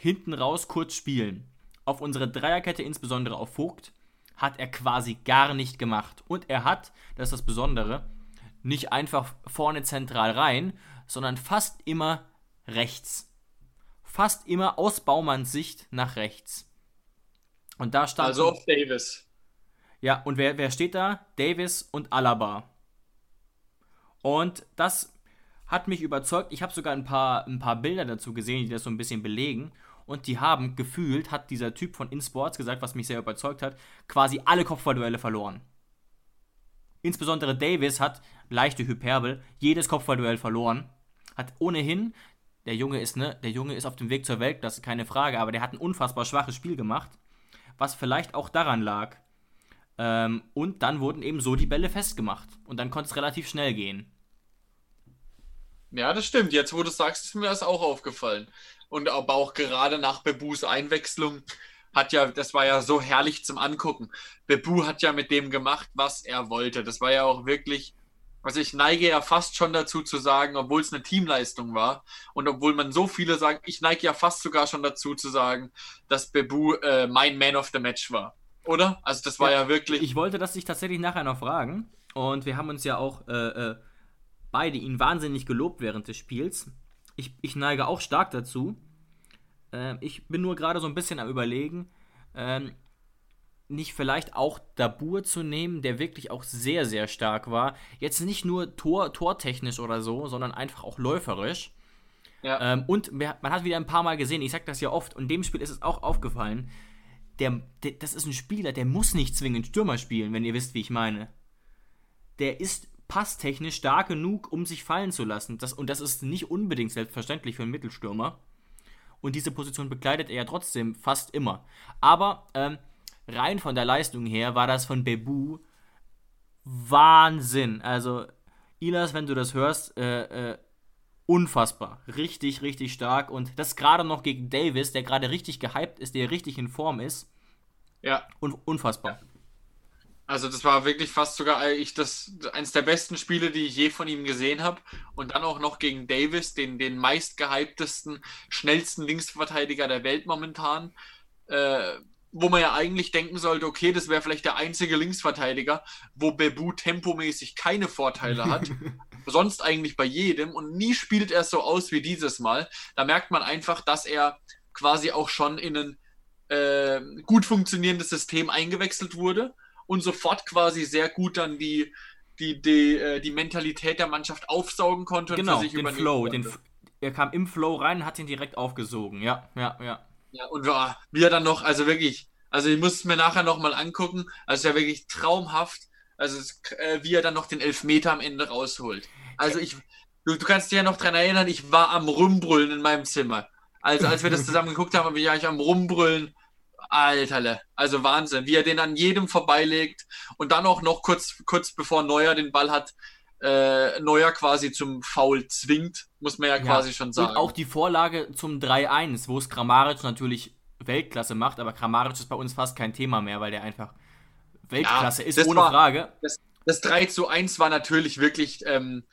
hinten raus kurz spielen. Auf unsere Dreierkette, insbesondere auf Vogt, hat er quasi gar nicht gemacht. Und er hat, das ist das Besondere, nicht einfach vorne zentral rein, sondern fast immer rechts. Fast immer aus Baumanns Sicht nach rechts. Und da stand. Also auf Davis. Ja, und wer, wer steht da? Davis und Alaba. Und das hat mich überzeugt. Ich habe sogar ein paar, ein paar Bilder dazu gesehen, die das so ein bisschen belegen. Und die haben gefühlt, hat dieser Typ von InSports gesagt, was mich sehr überzeugt hat, quasi alle Kopfballduelle verloren. Insbesondere Davis hat, leichte Hyperbel, jedes Kopfballduell verloren. Hat ohnehin der Junge ist, ne, der Junge ist auf dem Weg zur Weltklasse, keine Frage, aber der hat ein unfassbar schwaches Spiel gemacht, was vielleicht auch daran lag. Ähm, und dann wurden eben so die Bälle festgemacht. Und dann konnte es relativ schnell gehen. Ja, das stimmt. Jetzt, wo du sagst, ist mir das auch aufgefallen. Und aber auch gerade nach Bebus Einwechslung hat ja, das war ja so herrlich zum Angucken. Bebu hat ja mit dem gemacht, was er wollte. Das war ja auch wirklich, also ich neige ja fast schon dazu zu sagen, obwohl es eine Teamleistung war und obwohl man so viele sagen, ich neige ja fast sogar schon dazu zu sagen, dass Bebu äh, mein Man of the Match war. Oder? Also das war ja, ja wirklich. Ich wollte das dich tatsächlich nachher noch fragen. Und wir haben uns ja auch äh, äh, beide ihn wahnsinnig gelobt während des Spiels. Ich, ich neige auch stark dazu. Ähm, ich bin nur gerade so ein bisschen am Überlegen, ähm, nicht vielleicht auch Dabur zu nehmen, der wirklich auch sehr, sehr stark war. Jetzt nicht nur Tor, tortechnisch oder so, sondern einfach auch läuferisch. Ja. Ähm, und man hat wieder ein paar Mal gesehen, ich sag das ja oft, und dem Spiel ist es auch aufgefallen, der, der, das ist ein Spieler, der muss nicht zwingend Stürmer spielen, wenn ihr wisst, wie ich meine. Der ist passtechnisch stark genug, um sich fallen zu lassen. Das, und das ist nicht unbedingt selbstverständlich für einen Mittelstürmer. Und diese Position bekleidet er ja trotzdem fast immer. Aber ähm, rein von der Leistung her war das von Bebu Wahnsinn. Also, Ilas, wenn du das hörst, äh, äh, unfassbar. Richtig, richtig stark. Und das gerade noch gegen Davis, der gerade richtig gehypt ist, der richtig in Form ist. Ja. Un unfassbar. Ja. Also das war wirklich fast sogar eigentlich das eines der besten Spiele, die ich je von ihm gesehen habe. Und dann auch noch gegen Davis, den, den meistgehyptesten, schnellsten Linksverteidiger der Welt momentan. Äh, wo man ja eigentlich denken sollte, okay, das wäre vielleicht der einzige Linksverteidiger, wo Bebu tempomäßig keine Vorteile hat. sonst eigentlich bei jedem. Und nie spielt er so aus wie dieses Mal. Da merkt man einfach, dass er quasi auch schon in ein äh, gut funktionierendes System eingewechselt wurde und sofort quasi sehr gut dann die, die, die, äh, die Mentalität der Mannschaft aufsaugen konnte genau, und für sich den Flow. Den, er kam im Flow rein und hat ihn direkt aufgesogen. Ja, ja, ja. Ja, und war, wie er dann noch, also wirklich, also ich muss es mir nachher nochmal angucken, also ja wirklich traumhaft, also äh, wie er dann noch den Elfmeter am Ende rausholt. Also ich, du, du kannst dich ja noch dran erinnern, ich war am Rumbrüllen in meinem Zimmer. Also als wir das zusammen geguckt haben, war ich am Rumbrüllen Alter, also Wahnsinn, wie er den an jedem vorbeilegt und dann auch noch kurz, kurz bevor Neuer den Ball hat, äh, Neuer quasi zum Foul zwingt, muss man ja, ja, quasi schon sagen. Und auch die Vorlage zum 3-1, wo es Kramaric natürlich Weltklasse macht, aber Kramaric ist bei uns fast kein Thema mehr, weil der einfach Weltklasse ja, ist, ohne war, Frage. Das, das 3 zu 1 war natürlich wirklich, ähm,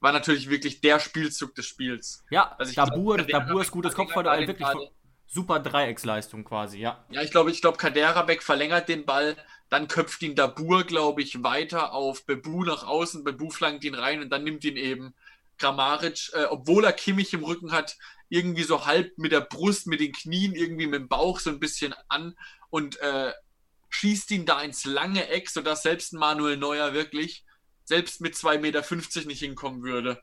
war natürlich wirklich der Spielzug des Spiels. Ja, also Dabur, glaub, Dabur ist gutes Kopfball, wirklich von, super Dreiecksleistung quasi, ja. Ja, ich glaube, ich glaube, Kaderabek verlängert den Ball, dann köpft ihn Dabur, glaube ich, weiter auf Bebu nach außen, Bebu flankt ihn rein und dann nimmt ihn eben Grammaric, äh, obwohl er Kimmich im Rücken hat, irgendwie so halb mit der Brust, mit den Knien, irgendwie mit dem Bauch so ein bisschen an und äh, schießt ihn da ins lange Eck, sodass selbst Manuel Neuer wirklich selbst mit 2,50 Meter nicht hinkommen würde.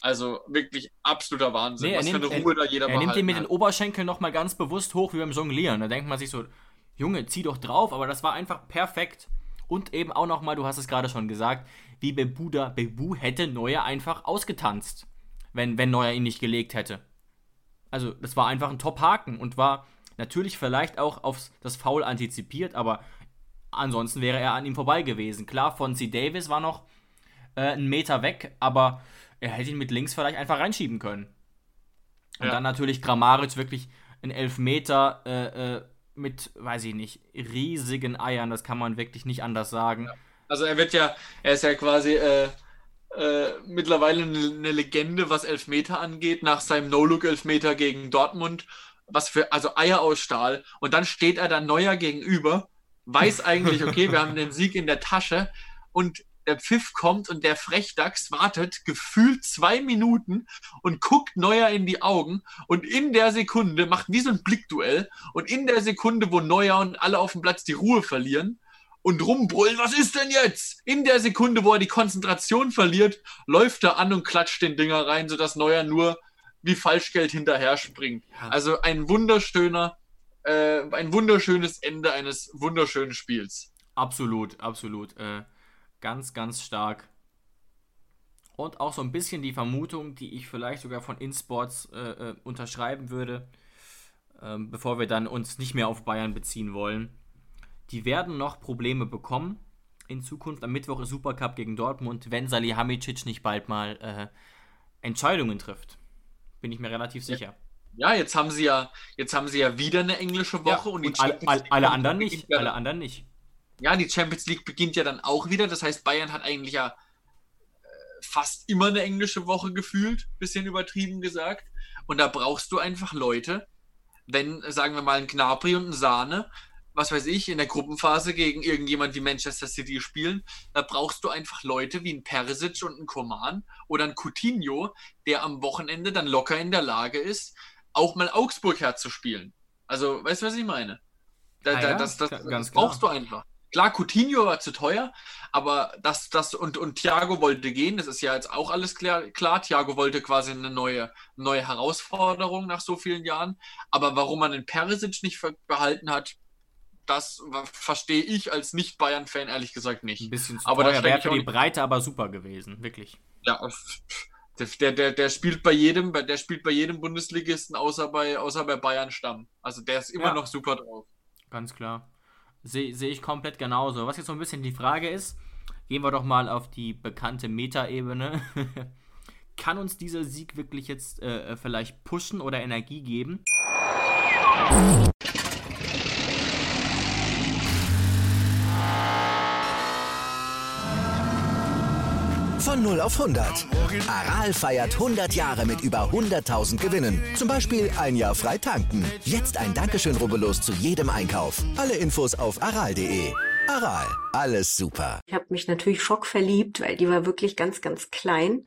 Also wirklich absoluter Wahnsinn. Nee, Was nimmt, für eine Ruhe er, da jeder Er nimmt ihn mit hat. den Oberschenkeln nochmal ganz bewusst hoch wie beim Jonglieren. Da denkt man sich so, Junge, zieh doch drauf, aber das war einfach perfekt. Und eben auch nochmal, du hast es gerade schon gesagt, wie Bebu da, Bebu hätte Neuer einfach ausgetanzt, wenn, wenn Neuer ihn nicht gelegt hätte. Also, das war einfach ein Top-Haken und war natürlich vielleicht auch auf das Foul antizipiert, aber ansonsten wäre er an ihm vorbei gewesen. Klar, Fonzie Davis war noch äh, einen Meter weg, aber er hätte ihn mit links vielleicht einfach reinschieben können. Und ja. dann natürlich Grammaric wirklich ein Elfmeter äh, äh, mit, weiß ich nicht, riesigen Eiern, das kann man wirklich nicht anders sagen. Ja. Also er wird ja, er ist ja quasi äh, äh, mittlerweile eine Legende, was Elfmeter angeht, nach seinem No-Look-Elfmeter gegen Dortmund. Was für, also Eier aus Stahl. Und dann steht er dann neuer gegenüber, weiß eigentlich, okay, wir haben den Sieg in der Tasche und der Pfiff kommt und der Frechdachs wartet gefühlt zwei Minuten und guckt Neuer in die Augen und in der Sekunde macht wie so ein Blickduell und in der Sekunde, wo Neuer und alle auf dem Platz die Ruhe verlieren und rumbrüllen, was ist denn jetzt? In der Sekunde, wo er die Konzentration verliert, läuft er an und klatscht den Dinger rein, sodass Neuer nur wie Falschgeld hinterher springt. Also ein wunderschöner, äh, ein wunderschönes Ende eines wunderschönen Spiels. Absolut, absolut. Äh Ganz, ganz stark. Und auch so ein bisschen die Vermutung, die ich vielleicht sogar von InSports äh, äh, unterschreiben würde, äh, bevor wir dann uns nicht mehr auf Bayern beziehen wollen. Die werden noch Probleme bekommen in Zukunft. Am Mittwoch ist Supercup gegen Dortmund, wenn Salihamidzic nicht bald mal äh, Entscheidungen trifft. Bin ich mir relativ sicher. Ja, jetzt haben sie ja, jetzt haben sie ja wieder eine englische Woche ja, und, und alle, alle, alle anderen nicht. Ja alle anderen nicht. Ja, die Champions League beginnt ja dann auch wieder. Das heißt, Bayern hat eigentlich ja fast immer eine englische Woche gefühlt, bisschen übertrieben gesagt. Und da brauchst du einfach Leute, wenn, sagen wir mal, ein Gnabry und ein Sahne, was weiß ich, in der Gruppenphase gegen irgendjemand wie Manchester City spielen, da brauchst du einfach Leute wie ein Perisic und ein Koman oder ein Coutinho, der am Wochenende dann locker in der Lage ist, auch mal Augsburg herzuspielen. Also, weißt du, was ich meine? Da, ah, da, ja? das, das, das brauchst du einfach. Klar, Coutinho war zu teuer, aber das, das und, und Thiago wollte gehen, das ist ja jetzt auch alles klar. klar. Thiago wollte quasi eine neue, neue Herausforderung nach so vielen Jahren. Aber warum man den Perisic nicht behalten hat, das verstehe ich als Nicht-Bayern-Fan ehrlich gesagt nicht. Ein bisschen zu aber teuer, wäre für die Breite aber super gewesen, wirklich. Ja, der, der, der spielt bei jedem, der spielt bei jedem Bundesligisten außer bei, außer bei Bayern Stamm. Also der ist immer ja. noch super drauf. Ganz klar. Sehe seh ich komplett genauso. Was jetzt so ein bisschen die Frage ist, gehen wir doch mal auf die bekannte Meta-Ebene. Kann uns dieser Sieg wirklich jetzt äh, vielleicht pushen oder Energie geben? 0 auf 100. Aral feiert 100 Jahre mit über 100.000 Gewinnen. Zum Beispiel ein Jahr frei tanken. Jetzt ein Dankeschön, rubbellos zu jedem Einkauf. Alle Infos auf aral.de. Aral, alles super. Ich habe mich natürlich schockverliebt, weil die war wirklich ganz, ganz klein.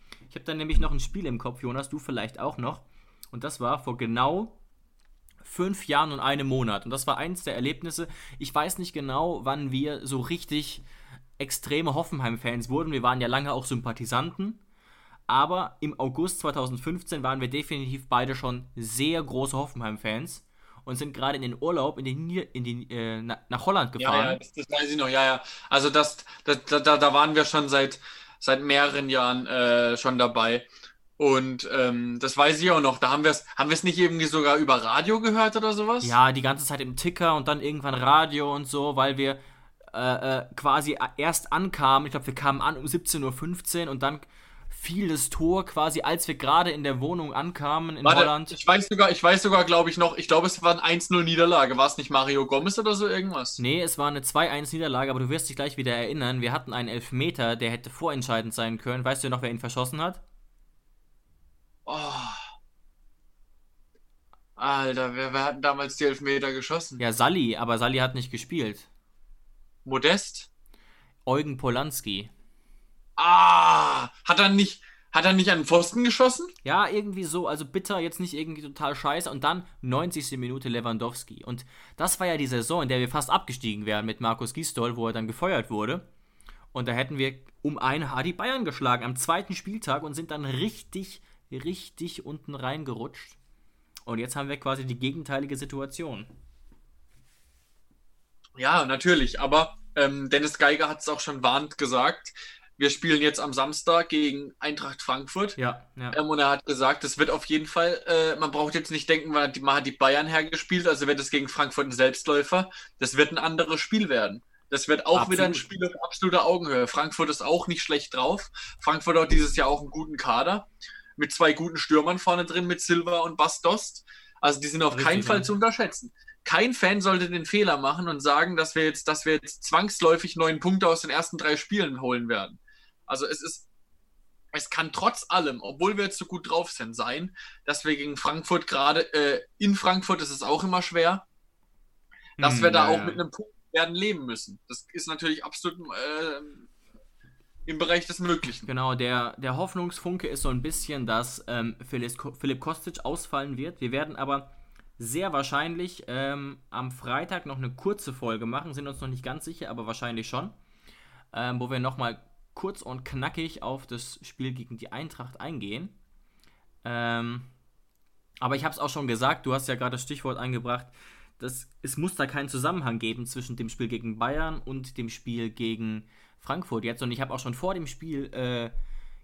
Ich habe dann nämlich noch ein Spiel im Kopf, Jonas, du vielleicht auch noch. Und das war vor genau fünf Jahren und einem Monat. Und das war eins der Erlebnisse. Ich weiß nicht genau, wann wir so richtig extreme Hoffenheim-Fans wurden. Wir waren ja lange auch Sympathisanten. Aber im August 2015 waren wir definitiv beide schon sehr große Hoffenheim-Fans und sind gerade in den Urlaub in den, in den, äh, nach Holland gefahren. Ja, ja das, das, weiß ich noch, ja, ja. Also das, das, da, da waren wir schon seit, seit mehreren Jahren äh, schon dabei. Und ähm, das weiß ich auch noch. Da haben wir es haben nicht irgendwie sogar über Radio gehört oder sowas? Ja, die ganze Zeit im Ticker und dann irgendwann Radio und so, weil wir äh, äh, quasi erst ankamen. Ich glaube, wir kamen an um 17.15 Uhr und dann fiel das Tor quasi, als wir gerade in der Wohnung ankamen in Warte, Holland. Ich weiß sogar, ich weiß sogar, glaube ich, noch, ich glaube, es war eine 1-0 Niederlage. War es nicht Mario Gomez oder so irgendwas? Nee, es war eine 2-1 Niederlage, aber du wirst dich gleich wieder erinnern. Wir hatten einen Elfmeter, der hätte vorentscheidend sein können. Weißt du noch, wer ihn verschossen hat? Oh. Alter, wer, wer hat damals die Elfmeter geschossen? Ja, Sally, aber Sally hat nicht gespielt. Modest? Eugen Polanski. Ah, hat er nicht, hat er nicht an den Pfosten geschossen? Ja, irgendwie so, also bitter, jetzt nicht irgendwie total scheiße. Und dann 90. Minute Lewandowski. Und das war ja die Saison, in der wir fast abgestiegen wären mit Markus Gisdol, wo er dann gefeuert wurde. Und da hätten wir um ein Haar die Bayern geschlagen am zweiten Spieltag und sind dann richtig, richtig unten reingerutscht. Und jetzt haben wir quasi die gegenteilige Situation. Ja, natürlich, aber ähm, Dennis Geiger hat es auch schon warnt gesagt. Wir spielen jetzt am Samstag gegen Eintracht Frankfurt. Ja, ja. Ähm, und er hat gesagt, es wird auf jeden Fall, äh, man braucht jetzt nicht denken, man hat, die, man hat die Bayern hergespielt, also wird es gegen Frankfurt ein Selbstläufer. Das wird ein anderes Spiel werden. Das wird auch Absolut. wieder ein Spiel auf absoluter Augenhöhe. Frankfurt ist auch nicht schlecht drauf. Frankfurt hat dieses Jahr auch einen guten Kader mit zwei guten Stürmern vorne drin, mit Silva und Bastost. Also die sind auf Richtig, keinen Fall ja. zu unterschätzen kein Fan sollte den Fehler machen und sagen, dass wir jetzt, dass wir jetzt zwangsläufig neun Punkte aus den ersten drei Spielen holen werden. Also es ist, es kann trotz allem, obwohl wir jetzt so gut drauf sind, sein, dass wir gegen Frankfurt gerade, äh, in Frankfurt ist es auch immer schwer, dass hm, wir da ja, auch ja. mit einem Punkt werden leben müssen. Das ist natürlich absolut äh, im Bereich des Möglichen. Genau, der, der Hoffnungsfunke ist so ein bisschen, dass ähm, Philipp Kostic ausfallen wird. Wir werden aber sehr wahrscheinlich ähm, am Freitag noch eine kurze Folge machen, sind uns noch nicht ganz sicher, aber wahrscheinlich schon, ähm, wo wir nochmal kurz und knackig auf das Spiel gegen die Eintracht eingehen. Ähm, aber ich habe es auch schon gesagt, du hast ja gerade das Stichwort eingebracht, dass es muss da keinen Zusammenhang geben zwischen dem Spiel gegen Bayern und dem Spiel gegen Frankfurt jetzt. Und ich habe auch schon vor dem Spiel äh,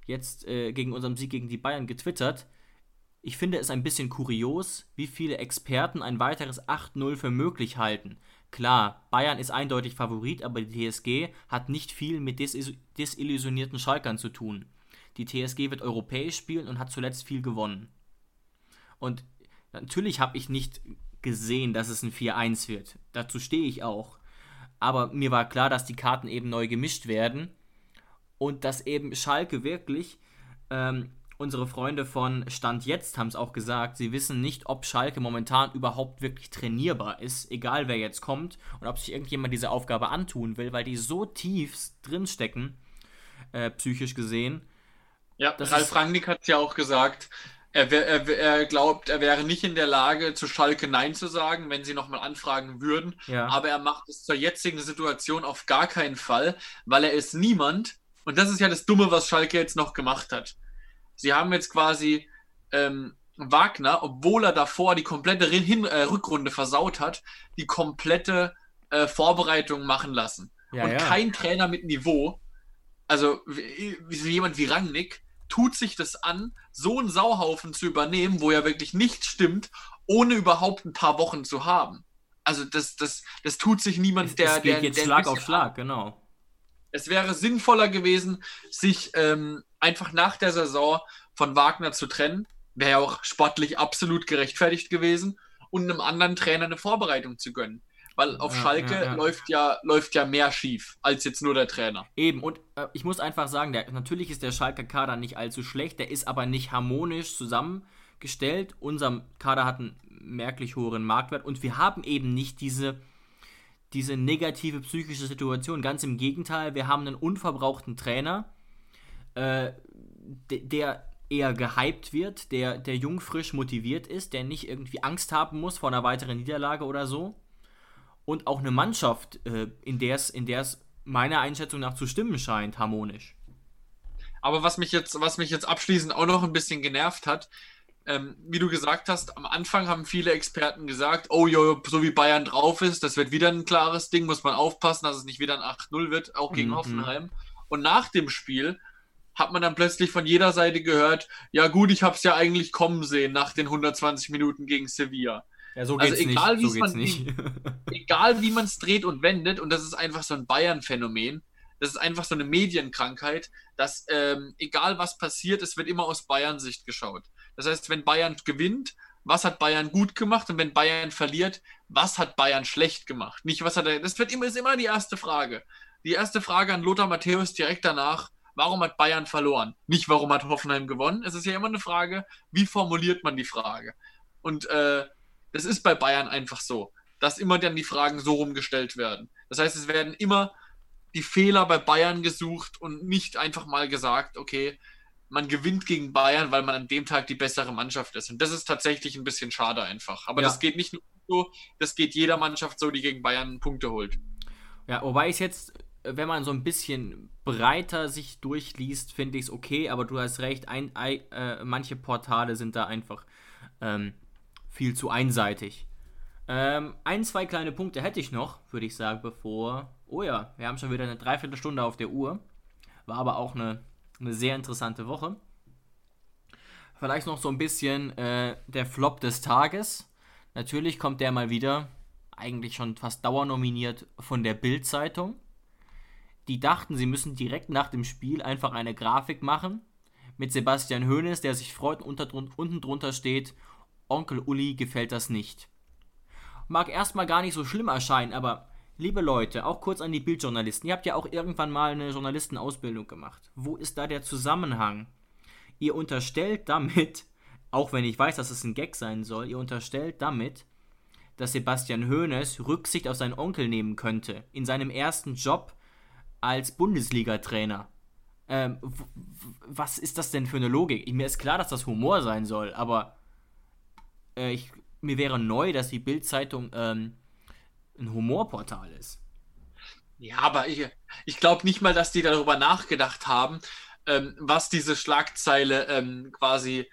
jetzt äh, gegen unseren Sieg gegen die Bayern getwittert. Ich finde es ein bisschen kurios, wie viele Experten ein weiteres 8-0 für möglich halten. Klar, Bayern ist eindeutig Favorit, aber die TSG hat nicht viel mit desillusionierten Schalkern zu tun. Die TSG wird europäisch spielen und hat zuletzt viel gewonnen. Und natürlich habe ich nicht gesehen, dass es ein 4-1 wird. Dazu stehe ich auch. Aber mir war klar, dass die Karten eben neu gemischt werden und dass eben Schalke wirklich, ähm, unsere Freunde von Stand jetzt haben es auch gesagt, sie wissen nicht, ob Schalke momentan überhaupt wirklich trainierbar ist, egal wer jetzt kommt und ob sich irgendjemand diese Aufgabe antun will, weil die so tief drinstecken, äh, psychisch gesehen. Ja, Ralf Rangnick hat es ja auch gesagt, er, er, er, glaubt, er wäre nicht in der Lage, zu Schalke Nein zu sagen, wenn sie nochmal anfragen würden. Ja. Aber er macht es zur jetzigen Situation auf gar keinen Fall, weil er ist niemand. Und das ist ja das Dumme, was Schalke jetzt noch gemacht hat. Sie haben jetzt quasi ähm, Wagner, obwohl er davor die komplette Hin äh, Rückrunde versaut hat, die komplette äh, Vorbereitung machen lassen. Ja, und ja. kein Trainer mit Niveau, also wie, wie jemand wie Rangnick, tut sich das an, so einen Sauhaufen zu übernehmen, wo ja wirklich nichts stimmt, ohne überhaupt ein paar Wochen zu haben. Also das, das, das tut sich niemand, der. Es geht der, jetzt der Schlag auf Schlag, genau. Es wäre sinnvoller gewesen, sich ähm, einfach nach der Saison von Wagner zu trennen. Wäre ja auch sportlich absolut gerechtfertigt gewesen und einem anderen Trainer eine Vorbereitung zu gönnen weil auf ja, Schalke ja, ja. läuft ja läuft ja mehr schief als jetzt nur der Trainer. Eben und äh, ich muss einfach sagen, der, natürlich ist der Schalke Kader nicht allzu schlecht, der ist aber nicht harmonisch zusammengestellt. Unser Kader hat einen merklich höheren Marktwert und wir haben eben nicht diese diese negative psychische Situation. Ganz im Gegenteil, wir haben einen unverbrauchten Trainer, äh, der eher gehypt wird, der, der jung frisch motiviert ist, der nicht irgendwie Angst haben muss vor einer weiteren Niederlage oder so und auch eine Mannschaft, äh, in der es in der's meiner Einschätzung nach zu stimmen scheint, harmonisch. Aber was mich jetzt, was mich jetzt abschließend auch noch ein bisschen genervt hat, ähm, wie du gesagt hast, am Anfang haben viele Experten gesagt, oh jo, so wie Bayern drauf ist, das wird wieder ein klares Ding, muss man aufpassen, dass es nicht wieder ein 8-0 wird, auch gegen mhm. Hoffenheim. Und nach dem Spiel hat man dann plötzlich von jeder Seite gehört, ja gut, ich habe es ja eigentlich kommen sehen nach den 120 Minuten gegen Sevilla. Ja, so also geht's also egal, nicht. So man, nicht. egal wie man es dreht und wendet, und das ist einfach so ein Bayern-Phänomen, das ist einfach so eine Medienkrankheit, dass ähm, egal was passiert, es wird immer aus Bayern-Sicht geschaut. Das heißt, wenn Bayern gewinnt, was hat Bayern gut gemacht und wenn Bayern verliert, was hat Bayern schlecht gemacht? Nicht, was hat er. Das wird immer, ist immer die erste Frage. Die erste Frage an Lothar Matthäus direkt danach: Warum hat Bayern verloren? Nicht, warum hat Hoffenheim gewonnen? Es ist ja immer eine Frage, wie formuliert man die Frage? Und äh, das ist bei Bayern einfach so, dass immer dann die Fragen so rumgestellt werden. Das heißt, es werden immer die Fehler bei Bayern gesucht und nicht einfach mal gesagt, okay, man gewinnt gegen Bayern, weil man an dem Tag die bessere Mannschaft ist. Und das ist tatsächlich ein bisschen schade einfach. Aber ja. das geht nicht nur so, das geht jeder Mannschaft so, die gegen Bayern Punkte holt. Ja, wobei ich jetzt, wenn man so ein bisschen breiter sich durchliest, finde ich es okay, aber du hast recht, ein, ein, äh, manche Portale sind da einfach ähm, viel zu einseitig. Ähm, ein, zwei kleine Punkte hätte ich noch, würde ich sagen, bevor. Oh ja, wir haben schon wieder eine Dreiviertelstunde auf der Uhr. War aber auch eine, eine sehr interessante Woche. Vielleicht noch so ein bisschen äh, der Flop des Tages. Natürlich kommt der mal wieder, eigentlich schon fast dauernominiert von der Bild-Zeitung. Die dachten, sie müssen direkt nach dem Spiel einfach eine Grafik machen mit Sebastian Hoeneß, der sich freut und unten drunter steht Onkel Uli gefällt das nicht. Mag erstmal gar nicht so schlimm erscheinen, aber liebe Leute, auch kurz an die Bildjournalisten, ihr habt ja auch irgendwann mal eine Journalistenausbildung gemacht. Wo ist da der Zusammenhang? Ihr unterstellt damit, auch wenn ich weiß, dass es ein Gag sein soll, ihr unterstellt damit, dass Sebastian Hoeneß Rücksicht auf seinen Onkel nehmen könnte in seinem ersten Job als Bundesliga-Trainer. Ähm, was ist das denn für eine Logik? Mir ist klar, dass das Humor sein soll, aber äh, ich, mir wäre neu, dass die Bild-Zeitung ähm, ein Humorportal ist. Ja, aber ich, ich glaube nicht mal, dass die darüber nachgedacht haben, ähm, was diese Schlagzeile ähm, quasi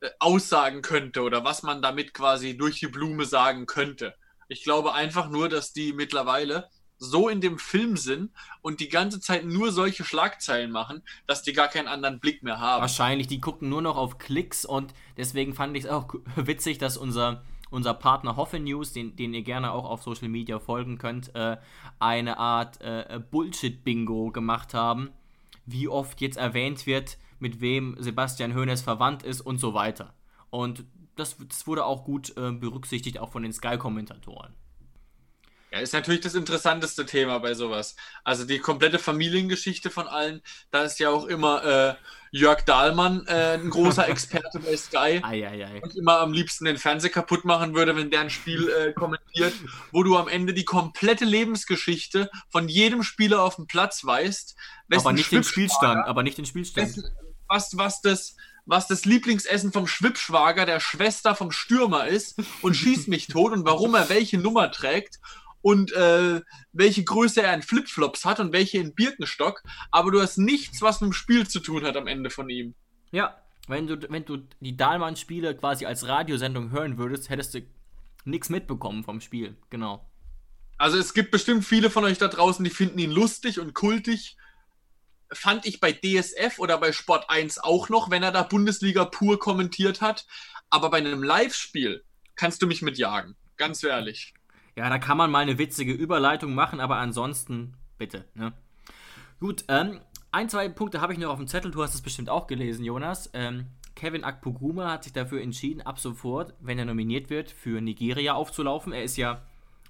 äh, aussagen könnte oder was man damit quasi durch die Blume sagen könnte. Ich glaube einfach nur, dass die mittlerweile so in dem Film sind und die ganze Zeit nur solche Schlagzeilen machen, dass die gar keinen anderen Blick mehr haben. Wahrscheinlich, die gucken nur noch auf Klicks und deswegen fand ich es auch witzig, dass unser, unser Partner Hoffe News, den, den ihr gerne auch auf Social Media folgen könnt, äh, eine Art äh, Bullshit-Bingo gemacht haben, wie oft jetzt erwähnt wird, mit wem Sebastian Hoeneß verwandt ist und so weiter. Und das, das wurde auch gut äh, berücksichtigt, auch von den Sky-Kommentatoren. Ja, ist natürlich das interessanteste Thema bei sowas. Also die komplette Familiengeschichte von allen, da ist ja auch immer äh, Jörg Dahlmann äh, ein großer Experte bei Sky ei, ei, ei. und immer am liebsten den Fernseher kaputt machen würde, wenn der ein Spiel äh, kommentiert, wo du am Ende die komplette Lebensgeschichte von jedem Spieler auf dem Platz weißt. Aber nicht den Spielstand, aber nicht den Spielstand. Was, was das was das Lieblingsessen vom Schwippschwager der Schwester vom Stürmer ist und schießt mich tot und warum er welche Nummer trägt und äh, welche Größe er in Flipflops hat und welche in Birkenstock, aber du hast nichts, was mit dem Spiel zu tun hat am Ende von ihm. Ja, wenn du, wenn du die Dahlmann-Spiele quasi als Radiosendung hören würdest, hättest du nichts mitbekommen vom Spiel, genau. Also es gibt bestimmt viele von euch da draußen, die finden ihn lustig und kultig. Fand ich bei DSF oder bei Sport 1 auch noch, wenn er da Bundesliga pur kommentiert hat. Aber bei einem Live-Spiel kannst du mich mitjagen. Ganz ehrlich. Ja, da kann man mal eine witzige Überleitung machen, aber ansonsten bitte. Ne? Gut, ähm, ein, zwei Punkte habe ich noch auf dem Zettel. Du hast es bestimmt auch gelesen, Jonas. Ähm, Kevin Akpoguma hat sich dafür entschieden, ab sofort, wenn er nominiert wird, für Nigeria aufzulaufen. Er ist ja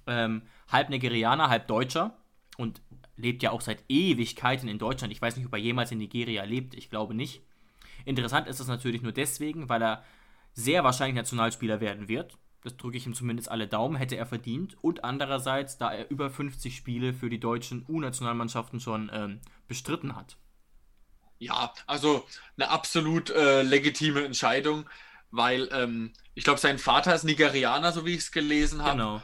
ähm, halb Nigerianer, halb Deutscher und lebt ja auch seit Ewigkeiten in Deutschland. Ich weiß nicht, ob er jemals in Nigeria lebt. Ich glaube nicht. Interessant ist das natürlich nur deswegen, weil er sehr wahrscheinlich Nationalspieler werden wird. Das drücke ich ihm zumindest alle Daumen, hätte er verdient. Und andererseits, da er über 50 Spiele für die deutschen U-Nationalmannschaften schon ähm, bestritten hat. Ja, also eine absolut äh, legitime Entscheidung, weil ähm, ich glaube, sein Vater ist Nigerianer, so wie ich es gelesen habe. Genau.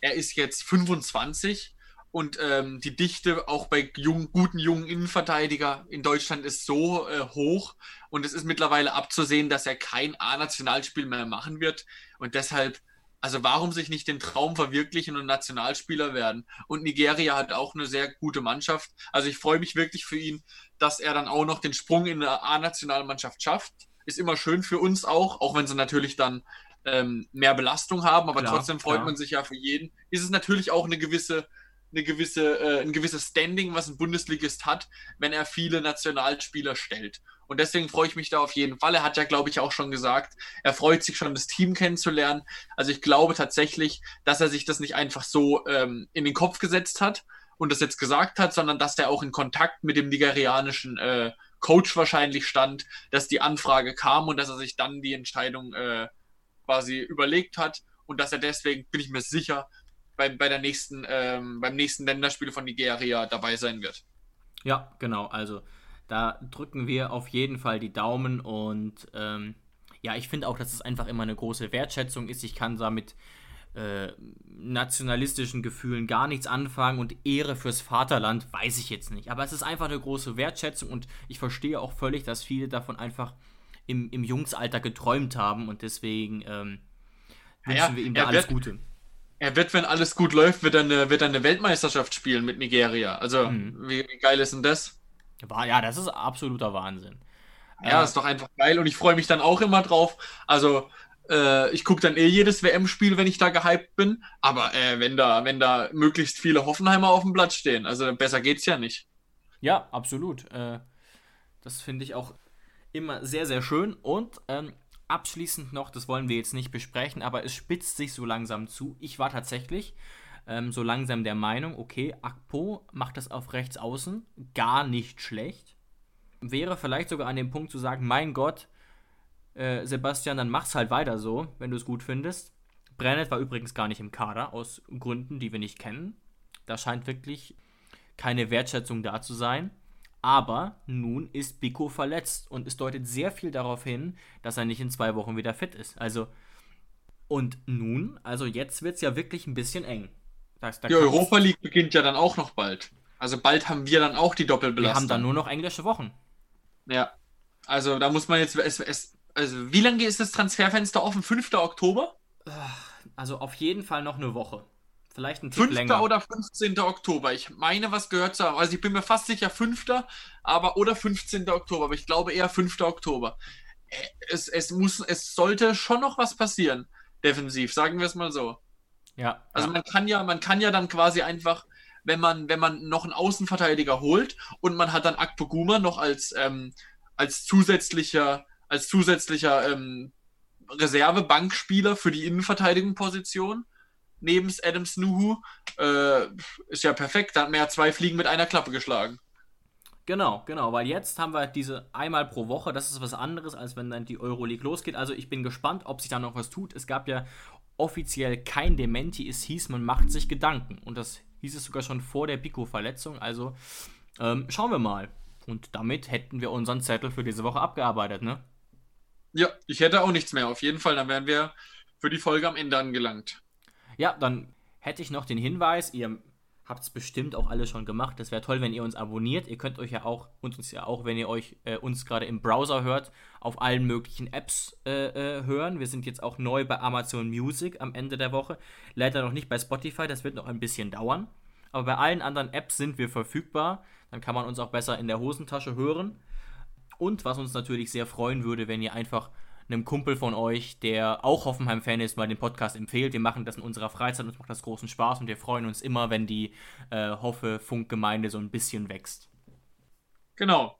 Er ist jetzt 25 und ähm, die Dichte auch bei jungen, guten jungen Innenverteidiger in Deutschland ist so äh, hoch und es ist mittlerweile abzusehen, dass er kein A-Nationalspiel mehr machen wird und deshalb, also warum sich nicht den Traum verwirklichen und Nationalspieler werden? Und Nigeria hat auch eine sehr gute Mannschaft. Also ich freue mich wirklich für ihn, dass er dann auch noch den Sprung in eine A-Nationalmannschaft schafft. Ist immer schön für uns auch, auch wenn sie natürlich dann ähm, mehr Belastung haben, aber Klar, trotzdem freut klar. man sich ja für jeden. Ist es natürlich auch eine gewisse eine gewisse, äh, ein gewisses Standing, was ein Bundesligist hat, wenn er viele Nationalspieler stellt. Und deswegen freue ich mich da auf jeden Fall. Er hat ja, glaube ich, auch schon gesagt, er freut sich schon, das Team kennenzulernen. Also ich glaube tatsächlich, dass er sich das nicht einfach so ähm, in den Kopf gesetzt hat und das jetzt gesagt hat, sondern dass er auch in Kontakt mit dem nigerianischen äh, Coach wahrscheinlich stand, dass die Anfrage kam und dass er sich dann die Entscheidung äh, quasi überlegt hat und dass er deswegen, bin ich mir sicher, bei, bei der nächsten, ähm, beim nächsten Länderspiel von Nigeria dabei sein wird. Ja, genau. Also da drücken wir auf jeden Fall die Daumen und ähm, ja, ich finde auch, dass es einfach immer eine große Wertschätzung ist. Ich kann damit äh, nationalistischen Gefühlen gar nichts anfangen und Ehre fürs Vaterland weiß ich jetzt nicht. Aber es ist einfach eine große Wertschätzung und ich verstehe auch völlig, dass viele davon einfach im, im Jungsalter geträumt haben und deswegen ähm, wünschen Ja, wir ihm da alles wird- Gute. Er wird, wenn alles gut läuft, wird er eine, wird er eine Weltmeisterschaft spielen mit Nigeria. Also, Mhm. wie, wie geil ist denn das? Ja, das ist absoluter Wahnsinn. Ja, Äh, ist doch einfach geil und ich freue mich dann auch immer drauf. Also, äh, ich gucke dann eh jedes WM-Spiel, wenn ich da gehypt bin. Aber äh, wenn, da, wenn da möglichst viele Hoffenheimer auf dem Platz stehen, also besser geht's ja nicht. Ja, absolut. Äh, das finde ich auch immer sehr, sehr schön. Und ähm, abschließend noch, das wollen wir jetzt nicht besprechen, aber es spitzt sich so langsam zu. Ich war tatsächlich ähm, so langsam der Meinung, okay, Akpo macht das auf rechts außen gar nicht schlecht. Wäre vielleicht sogar an dem Punkt zu sagen, mein Gott, äh, Sebastian, dann mach's halt weiter so, wenn du es gut findest. Brennett war übrigens gar nicht im Kader, aus Gründen, die wir nicht kennen. Da scheint wirklich keine Wertschätzung da zu sein. Aber nun ist Biko verletzt und es deutet sehr viel darauf hin, dass er nicht in zwei Wochen wieder fit ist. Also, und nun, also jetzt wird es ja wirklich ein bisschen eng. Das, da die Europa League beginnt ja dann auch noch bald. Also bald haben wir dann auch die Doppelbelastung. Wir haben dann nur noch englische Wochen. Ja. Also da muss man jetzt. Es, es, also wie lange ist das Transferfenster offen? 5. Oktober? Also auf jeden Fall noch eine Woche. Vielleicht ein Tick 5. länger. oder 15. Oktober. Ich meine, was gehört zu haben. Also ich bin mir fast sicher 5. aber oder 15. Oktober, aber ich glaube eher 5. Oktober. Äh, es, es, muss, es sollte schon noch was passieren, defensiv, sagen wir es mal so. Ja. Also ja. man kann ja, man kann ja dann quasi einfach, wenn man, wenn man noch einen Außenverteidiger holt und man hat dann Akpoguma noch als, ähm, als zusätzlicher, als zusätzlicher ähm, Reserve-Bankspieler für die Innenverteidigungsposition neben Adam Snuhu, äh, ist ja perfekt. Da hat man ja zwei Fliegen mit einer Klappe geschlagen. Genau, genau, weil jetzt haben wir diese einmal pro Woche, das ist was anderes, als wenn dann die Euroleague losgeht. Also ich bin gespannt, ob sich da noch was tut. Es gab ja offiziell kein Dementi, es hieß, man macht sich Gedanken. Und das hieß es sogar schon vor der Pico-Verletzung. Also ähm, schauen wir mal. Und damit hätten wir unseren Zettel für diese Woche abgearbeitet, ne? Ja, ich hätte auch nichts mehr. Auf jeden Fall, dann wären wir für die Folge am Ende angelangt. Ja, dann hätte ich noch den Hinweis, ihr habt es bestimmt auch alle schon gemacht. Das wäre toll, wenn ihr uns abonniert. Ihr könnt euch ja auch, uns ja auch, wenn ihr euch äh, uns gerade im Browser hört, auf allen möglichen Apps äh, äh, hören. Wir sind jetzt auch neu bei Amazon Music am Ende der Woche. Leider noch nicht bei Spotify, das wird noch ein bisschen dauern. Aber bei allen anderen Apps sind wir verfügbar. Dann kann man uns auch besser in der Hosentasche hören. Und was uns natürlich sehr freuen würde, wenn ihr einfach einem Kumpel von euch, der auch Hoffenheim-Fan ist, mal den Podcast empfehlt. Wir machen das in unserer Freizeit, uns macht das großen Spaß und wir freuen uns immer, wenn die äh, Hoffe-Funkgemeinde so ein bisschen wächst. Genau.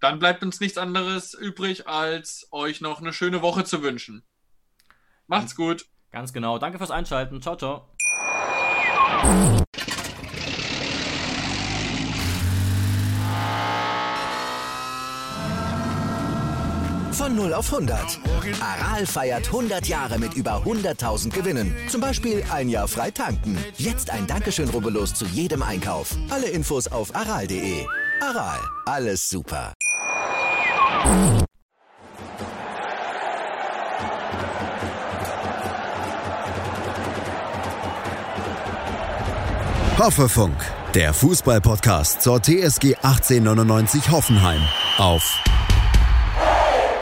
Dann bleibt uns nichts anderes übrig, als euch noch eine schöne Woche zu wünschen. Macht's gut. Ganz genau. Danke fürs Einschalten. Ciao, ciao. 0 auf 100. Aral feiert 100 Jahre mit über 100.000 Gewinnen. Zum Beispiel ein Jahr frei tanken. Jetzt ein Dankeschön, rubbellos zu jedem Einkauf. Alle Infos auf aral.de. Aral, alles super. Hoffefunk, der Fußballpodcast zur TSG 1899 Hoffenheim auf